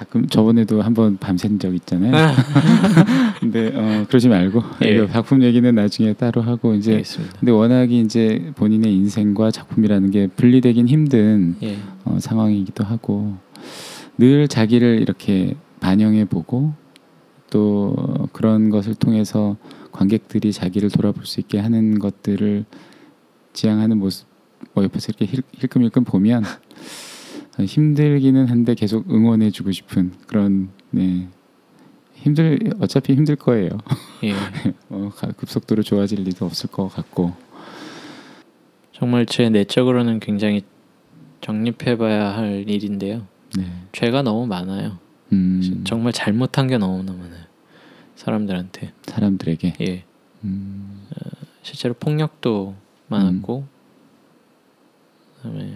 가끔 저번에도 한번 밤샌 적 있잖아요. 아, 근데 어, 그러지 말고 예. 작품 얘기는 나중에 따로 하고 이제 알겠습니다. 근데 워낙에 이제 본인의 인생과 작품이라는 게 분리되긴 힘든 예, 어, 상황이기도 하고 늘 자기를 이렇게 반영해 보고 또 그런 것을 통해서 관객들이 자기를 돌아볼 수 있게 하는 것들을 지향하는 모습 뭐 옆에서 이렇게 힐- 힐끔힐끔 보면 힘들기는 한데 계속 응원해주고 싶은 그런 네 힘들 어차피 힘들 거예요. 예. 어, 가- 급속도로 좋아질 리도 없을 것 같고 정말 제 내적으로는 굉장히 정립해봐야 할 일인데요. 네. 죄가 너무 많아요. 음, 정말 잘못한 게 너무 너무 많아요. 사람들한테. 사람들에게 예. 음, 실제로 폭력도 많았고 그다음에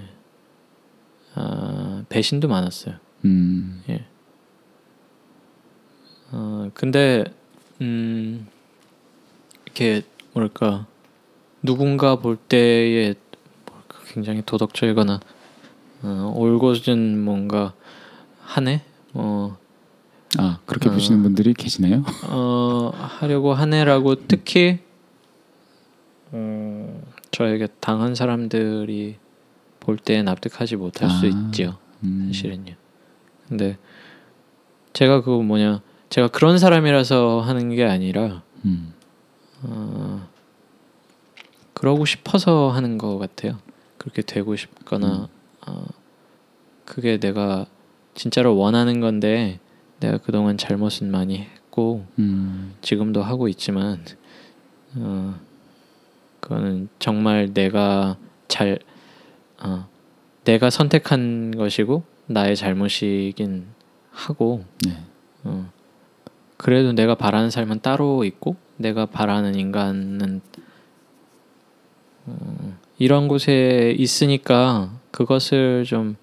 아, 배신도 많았어요. 음, 어, 근데 음, 이렇게 뭐랄까 누군가 볼 때에 뭐랄까 굉장히 도덕적이거나 어, 올곧은 뭔가 하네 어, 아 그렇게 어. 보시는 분들이 계시나요? 어, 하려고 하네라고 특히 음, 저에게 당한 사람들이 볼 때 납득하지 못할 수 아. 있죠 음, 사실은요. 근데 제가 그 뭐냐 제가 그런 사람이라서 하는 게 아니라 음, 어, 그러고 싶어서 하는 것 같아요. 그렇게 되고 싶거나 어, 그게 내가 진짜로 원하는 건데 내가 그동안 잘못은 많이 했고 음, 지금도 하고 있지만 어, 그거는 정말 내가 잘 어, 내가 선택한 것이고 나의 잘못이긴 하고 네. 어, 그래도 내가 바라는 삶은 따로 있고 내가 바라는 인간은 어, 이런 곳에 있으니까 그것을 좀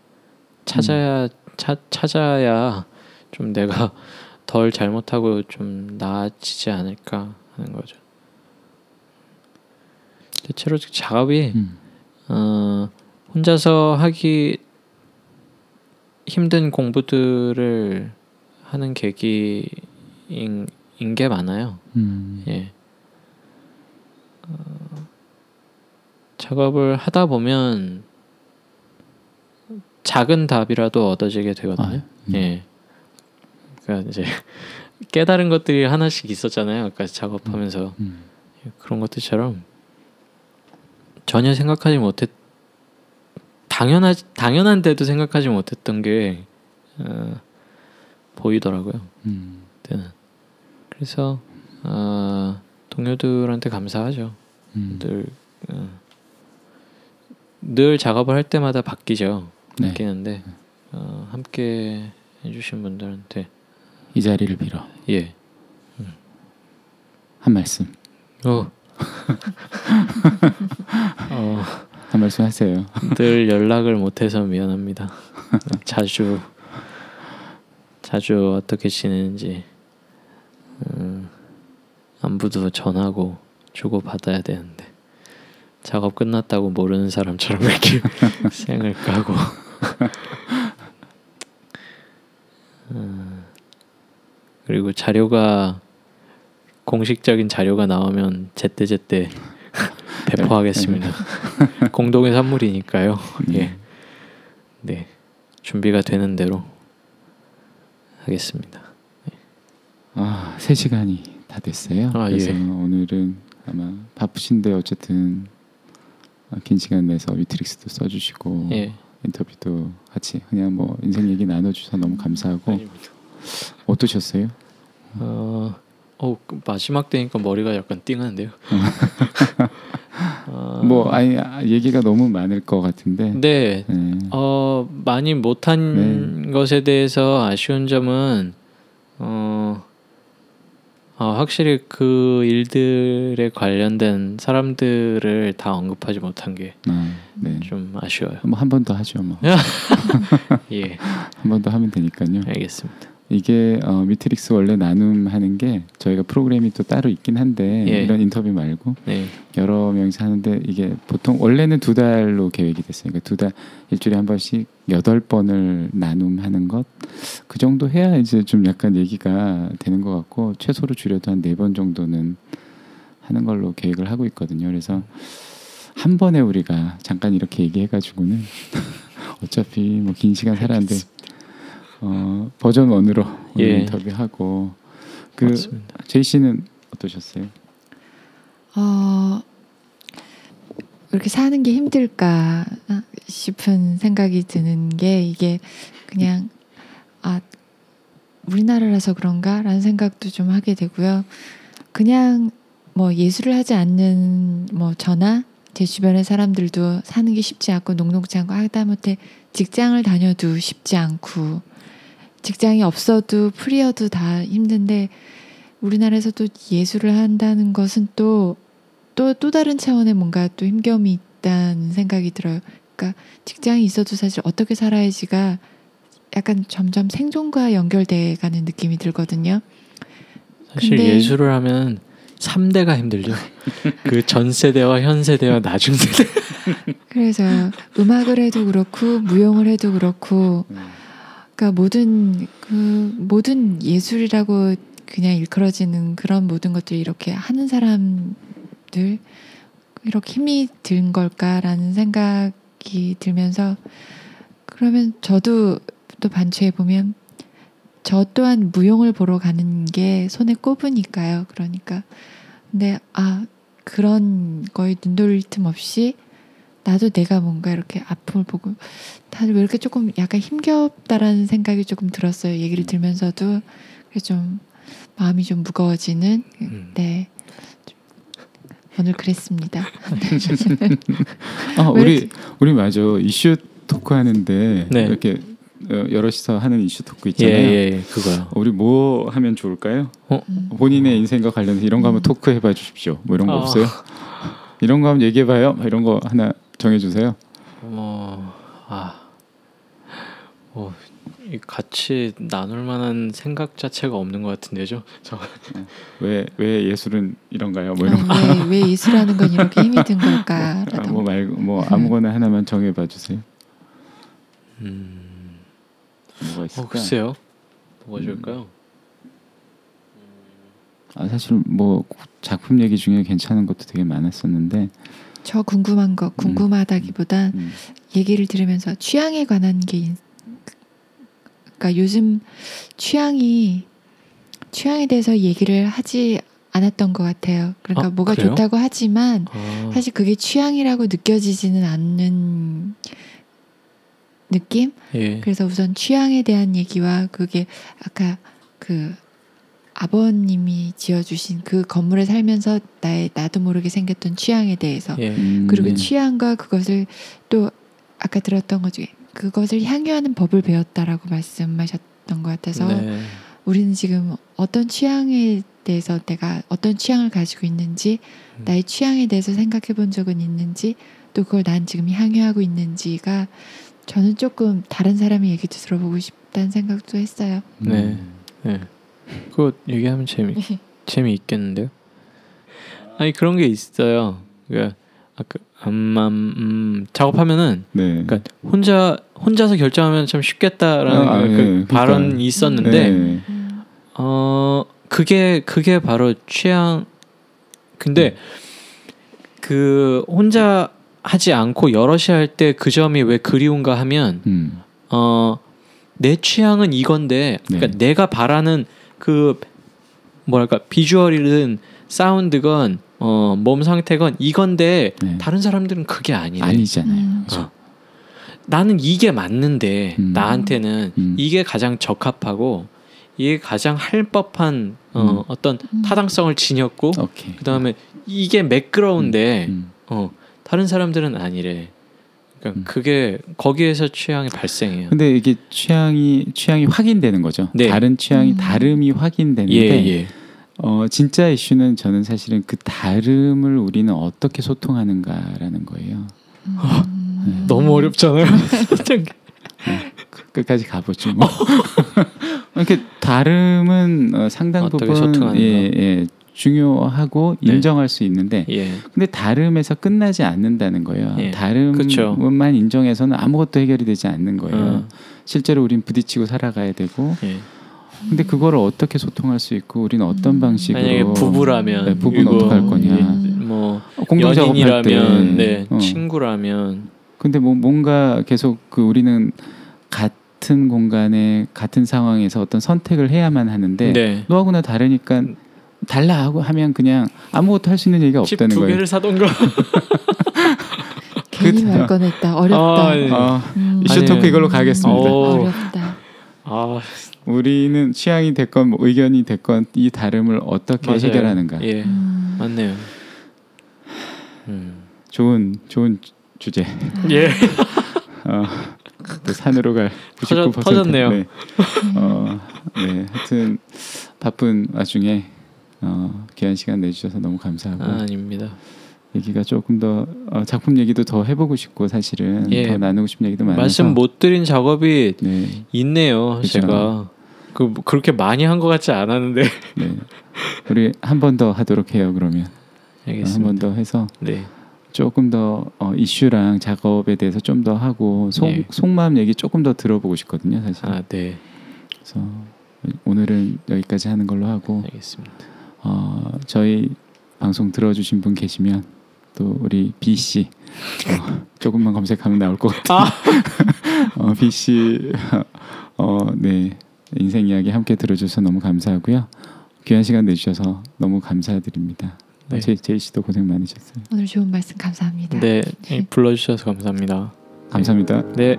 찾아야 차, 찾아야 좀 내가 덜 잘못하고 좀 나아지지 않을까 하는 거죠. 대체로 작업이 음, 어, 혼자서 하기 힘든 공부들을 하는 계기인 인게 많아요. 음. 예. 어, 작업을 하다 보면 작은 답이라도 얻어지게 되거든요. 아, 음. 예. 그러니까 이제 깨달은 것들이 하나씩 있었잖아요. 아까 작업하면서 음. 그런 것들처럼 전혀 생각하지 못했 당연하 당연한데도 생각하지 못했던 게 어, 보이더라고요. 음. 그때는 그래서 어, 동료들한테 감사하죠. 음. 늘, 어, 늘 작업을 할 때마다 바뀌죠. 네. 바뀌는데 어, 함께 해주신 분들한테 이 자리를 빌어 예. 한 말씀 어. 어, 한 말씀 하세요. 늘 연락을 못해서 미안합니다. 자주 자주 어떻게 지내는지 음, 안부도 전하고 주고 받아야 되는데 작업 끝났다고 모르는 사람처럼 이렇게 생을 까고 음, 그리고 자료가 공식적인 자료가 나오면 제때 제때 배포하겠습니다. 공동의 선물이니까요. 예. 네. 준비가 되는 대로 하겠습니다. 아, 3시간이 다 됐어요. 아, 그래서 예. 오늘은 아마 바쁘신데 어쨌든 아, 긴 시간 내서 위트릭스도 써주시고 예. 인터뷰도 같이 그냥 뭐 인생 얘기 나눠주셔서 너무 감사하고 아닙니다. 어떠셨어요? 어, 어, 그 마지막 때니까 머리가 약간 띵한데요. 어, 뭐 아니 아, 얘기가 너무 많을 것 같은데 네. 네. 어, 많이 못한 것에 대해서 아쉬운 점은 어, 어, 확실히 그 일들에 관련된 사람들을 다 언급하지 못한 게좀 아, 네. 아쉬워요. 뭐 한 번 더 하죠 뭐. 예, 한 번 더 하면 되니까요. 알겠습니다. 이게 어, 미트릭스 원래 나눔하는 게 저희가 프로그램이 또 따로 있긴 한데 예. 이런 인터뷰 말고 네, 여러 명이서 하는데 이게 보통 원래는 두 달로 계획이 됐어요. 그러니까 두 달 일주일에 한 번씩 여덟 번을 나눔하는 것 그 정도 해야 이제 좀 약간 얘기가 되는 것 같고 최소로 줄여도 한 네 번 정도는 하는 걸로 계획을 하고 있거든요. 그래서 한 번에 우리가 잠깐 이렇게 얘기해가지고는 어차피 뭐 긴 시간 살았는데 어, 버전 원으로 예. 인터뷰하고 그 맞습니다. 제이 씨는 어떠셨어요? 어, 이렇게 사는 게 힘들까 싶은 생각이 드는 게 이게 그냥 아 우리나라라서 그런가라는 생각도 좀 하게 되고요. 그냥 뭐 예술을 하지 않는 뭐 저나 제 주변의 사람들도 사는 게 쉽지 않고 녹록지 않고 하다못해 직장을 다녀도 쉽지 않고 직장이 없어도 프리어도 다 힘든데 우리나라에서 또 예술을 한다는 것은 또 또 또 다른 차원의 뭔가 또 힘겨움이 있다는 생각이 들어요. 그러니까 직장이 있어도 사실 어떻게 살아야지가 약간 점점 생존과 연결돼 가는 느낌이 들거든요. 사실 근데- 예술을 하면 3대가 힘들죠. 그 전 세대와 현 세대와 나중 세대. 그래서 음악을 해도 그렇고 무용을 해도 그렇고 그러니까 모든 그 모든 예술이라고 그냥 일컬어지는 그런 모든 것들이 이렇게 하는 사람들 이렇게 힘이 든 걸까라는 생각이 들면서 그러면 저도 또 반추해 보면 저 또한 무용을 보러 가는 게 손에 꼽으니까요. 그러니까 근데 아 그런 거에 눈 돌릴 틈 없이 나도 내가 뭔가 이렇게 아픔을 보고 다들 왜 이렇게 조금 약간 힘겹다라는 생각이 조금 들었어요. 얘기를 들면서도 그래서 좀 마음이 좀 무거워지는 음. 네좀 오늘 그랬습니다. 아, 왜 우리 우리 맞아 이슈 토크 하는데 네. 이렇게 어, 여럿이서 하는 이슈 토크 예, 있잖아요. 예, 그거요. 우리 뭐 하면 좋을까요? 음. 본인의 인생과 관련해서 이런 거 한번 음. 토크 해봐 주십시오. 뭐 이런 거 아. 없어요? 이런 거 한번 얘기해봐요. 이런 거 하나 정해주세요. 어, 아, 어, 이 같이 나눌 만한 생각 자체가 없는 것 같은데죠. 저왜왜 예술은 이런가요? 뭐 이런 거. 아, 왜, 왜 예술하는 건 이렇게 힘이 든 아, 걸까라던가 뭐 말고 뭐 아무거나 하나만 정해봐 주세요. 음, 뭐가 어, 있을까? 글쎄요. 뭐가 좋을까요? 아, 사실 뭐 작품 얘기 중에 괜찮은 것도 되게 많았었는데 저 궁금한 거 궁금하다기보단 음, 얘기를 들으면서 취향에 관한 게 있- 그러니까 요즘 취향이 취향에 대해서 얘기를 하지 않았던 것 같아요. 그러니까 아, 뭐가 그래요? 좋다고 하지만 아, 사실 그게 취향이라고 느껴지지는 않는 느낌? 예. 그래서 우선 취향에 대한 얘기와 그게 아까 그 아버님이 지어주신 그 건물에 살면서 나의 나도 모르게 생겼던 취향에 대해서 예. 음, 그리고 네. 취향과 그것을 또 아까 들었던 것 중에 그것을 향유하는 법을 배웠다라고 말씀하셨던 것 같아서 네. 우리는 지금 어떤 취향에 대해서 내가 어떤 취향을 가지고 있는지 음. 나의 취향에 대해서 생각해 본 적은 있는지 또 그걸 난 지금 향유하고 있는지가 저는 조금 다른 사람의 얘기도 들어보고 싶다는 생각도 했어요. 네. 음. 네. 그거 얘기하면 재미 재미 있겠는데요? 아니 그런 게 있어요. 그러니까 아까 음, 음, 작업하면은 네. 그러니까 혼자 혼자서 결정하면 참 쉽겠다라는 아, 그 네. 그러니까. 발언이 있었는데 네. 음, 어 그게 그게 바로 취향 근데 그 혼자 하지 않고 여럿이 할 때 그 점이 왜 그리운가 하면 음. 어내 취향은 이건데 그러니까 네. 내가 바라는 그 뭐랄까 비주얼이든 사운드건 어, 몸 상태건 이건데 네. 다른 사람들은 그게 아니네. 아니잖아요. 음. 어. 나는 이게 맞는데 음. 나한테는 음. 이게 가장 적합하고 이게 가장 할 법한 어, 음. 어떤 음. 타당성을 지녔고 오케이. 그다음에 이게 매끄러운데 음. 어, 다른 사람들은 아니래. 그러니까 음. 그게 거기에서 취향이 발생해요. 근데 이게 취향이 취향이 확인되는 거죠. 네. 다른 취향이 음. 다름이 확인되는데 예, 예. 어, 진짜 이슈는 저는 사실은 그 다름을 우리는 어떻게 소통하는가라는 거예요. 음. 너무 어렵잖아요. 그- 끝까지 가보죠. 뭐. 이렇게 다름은 어, 상당 어떻게 부분 소통하는가. 예, 예, 중요하고 네. 인정할 수 있는데 예. 근데 다름에서 끝나지 않는다는 거예요. 예. 다름만 그쵸. 인정해서는 아무것도 해결이 되지 않는 거예요. 어, 실제로 우린 부딪히고 살아가야 되고 예. 근데 그거를 어떻게 소통할 수 있고 우리는 어떤 음. 방식으로 만약에 부부라면 네, 부부는 그리고 어떡할 거냐. 예, 뭐 공동 작업할 때 연인이라면 네, 어. 친구라면 근데 뭐 뭔가 계속 그 우리는 같은 공간에 같은 상황에서 어떤 선택을 해야만 하는데 네. 너하고 나 다르니까 달라 하고 하면 그냥 아무것도 할 수 있는 얘기가 집 없다는 두 거예요. 개를 사던가. 괜히 말 꺼냈다. 어렵다. 아, 예. 어, 음. 이슈 토크 이걸로 가겠습니다. 어. 어렵다. 아, 우리는 취향이 됐건 뭐 의견이 됐건 이 다름을 어떻게 맞아요. 해결하는가. 예, 음. 맞네요. 음. 좋은 좋은 주제. 예. 어, 또 산으로 갈 터졌- 99% 터졌 네요. 네. 어, 네. 하여튼 바쁜 와중에 어, 귀한 시간 내주셔서 너무 감사하고 아, 아닙니다. 얘기가 조금 더 어, 작품 얘기도 더 해보고 싶고 사실은 예. 더 나누고 싶은 얘기도 많아서 말씀 못 드린 작업이 네, 있네요. 그쵸. 제가 그 그렇게 많이 한 것 같지 않았는데. 네. 우리 한 번 더 하도록 해요 그러면 한 번. 더 해서 네. 조금 더 어, 이슈랑 작업에 대해서 좀 더 하고 속, 네. 속마음 얘기 조금 더 들어보고 싶거든요 사실 아, 네. 그래서 오늘은 여기까지 하는 걸로 하고 알겠습니다. 어, 저희 방송 들어주신 분 계시면 또 우리 B 씨 어, 조금만 검색하면 나올 것 같아요. 어, B 씨, 어, 네 인생 이야기 함께 들어줘서 너무 감사하고요. 귀한 시간 내주셔서 너무 감사드립니다. 네. 제, 제이 씨도 고생 많으셨어요. 오늘 좋은 말씀 감사합니다. 네, 불러주셔서 감사합니다. 감사합니다. 네.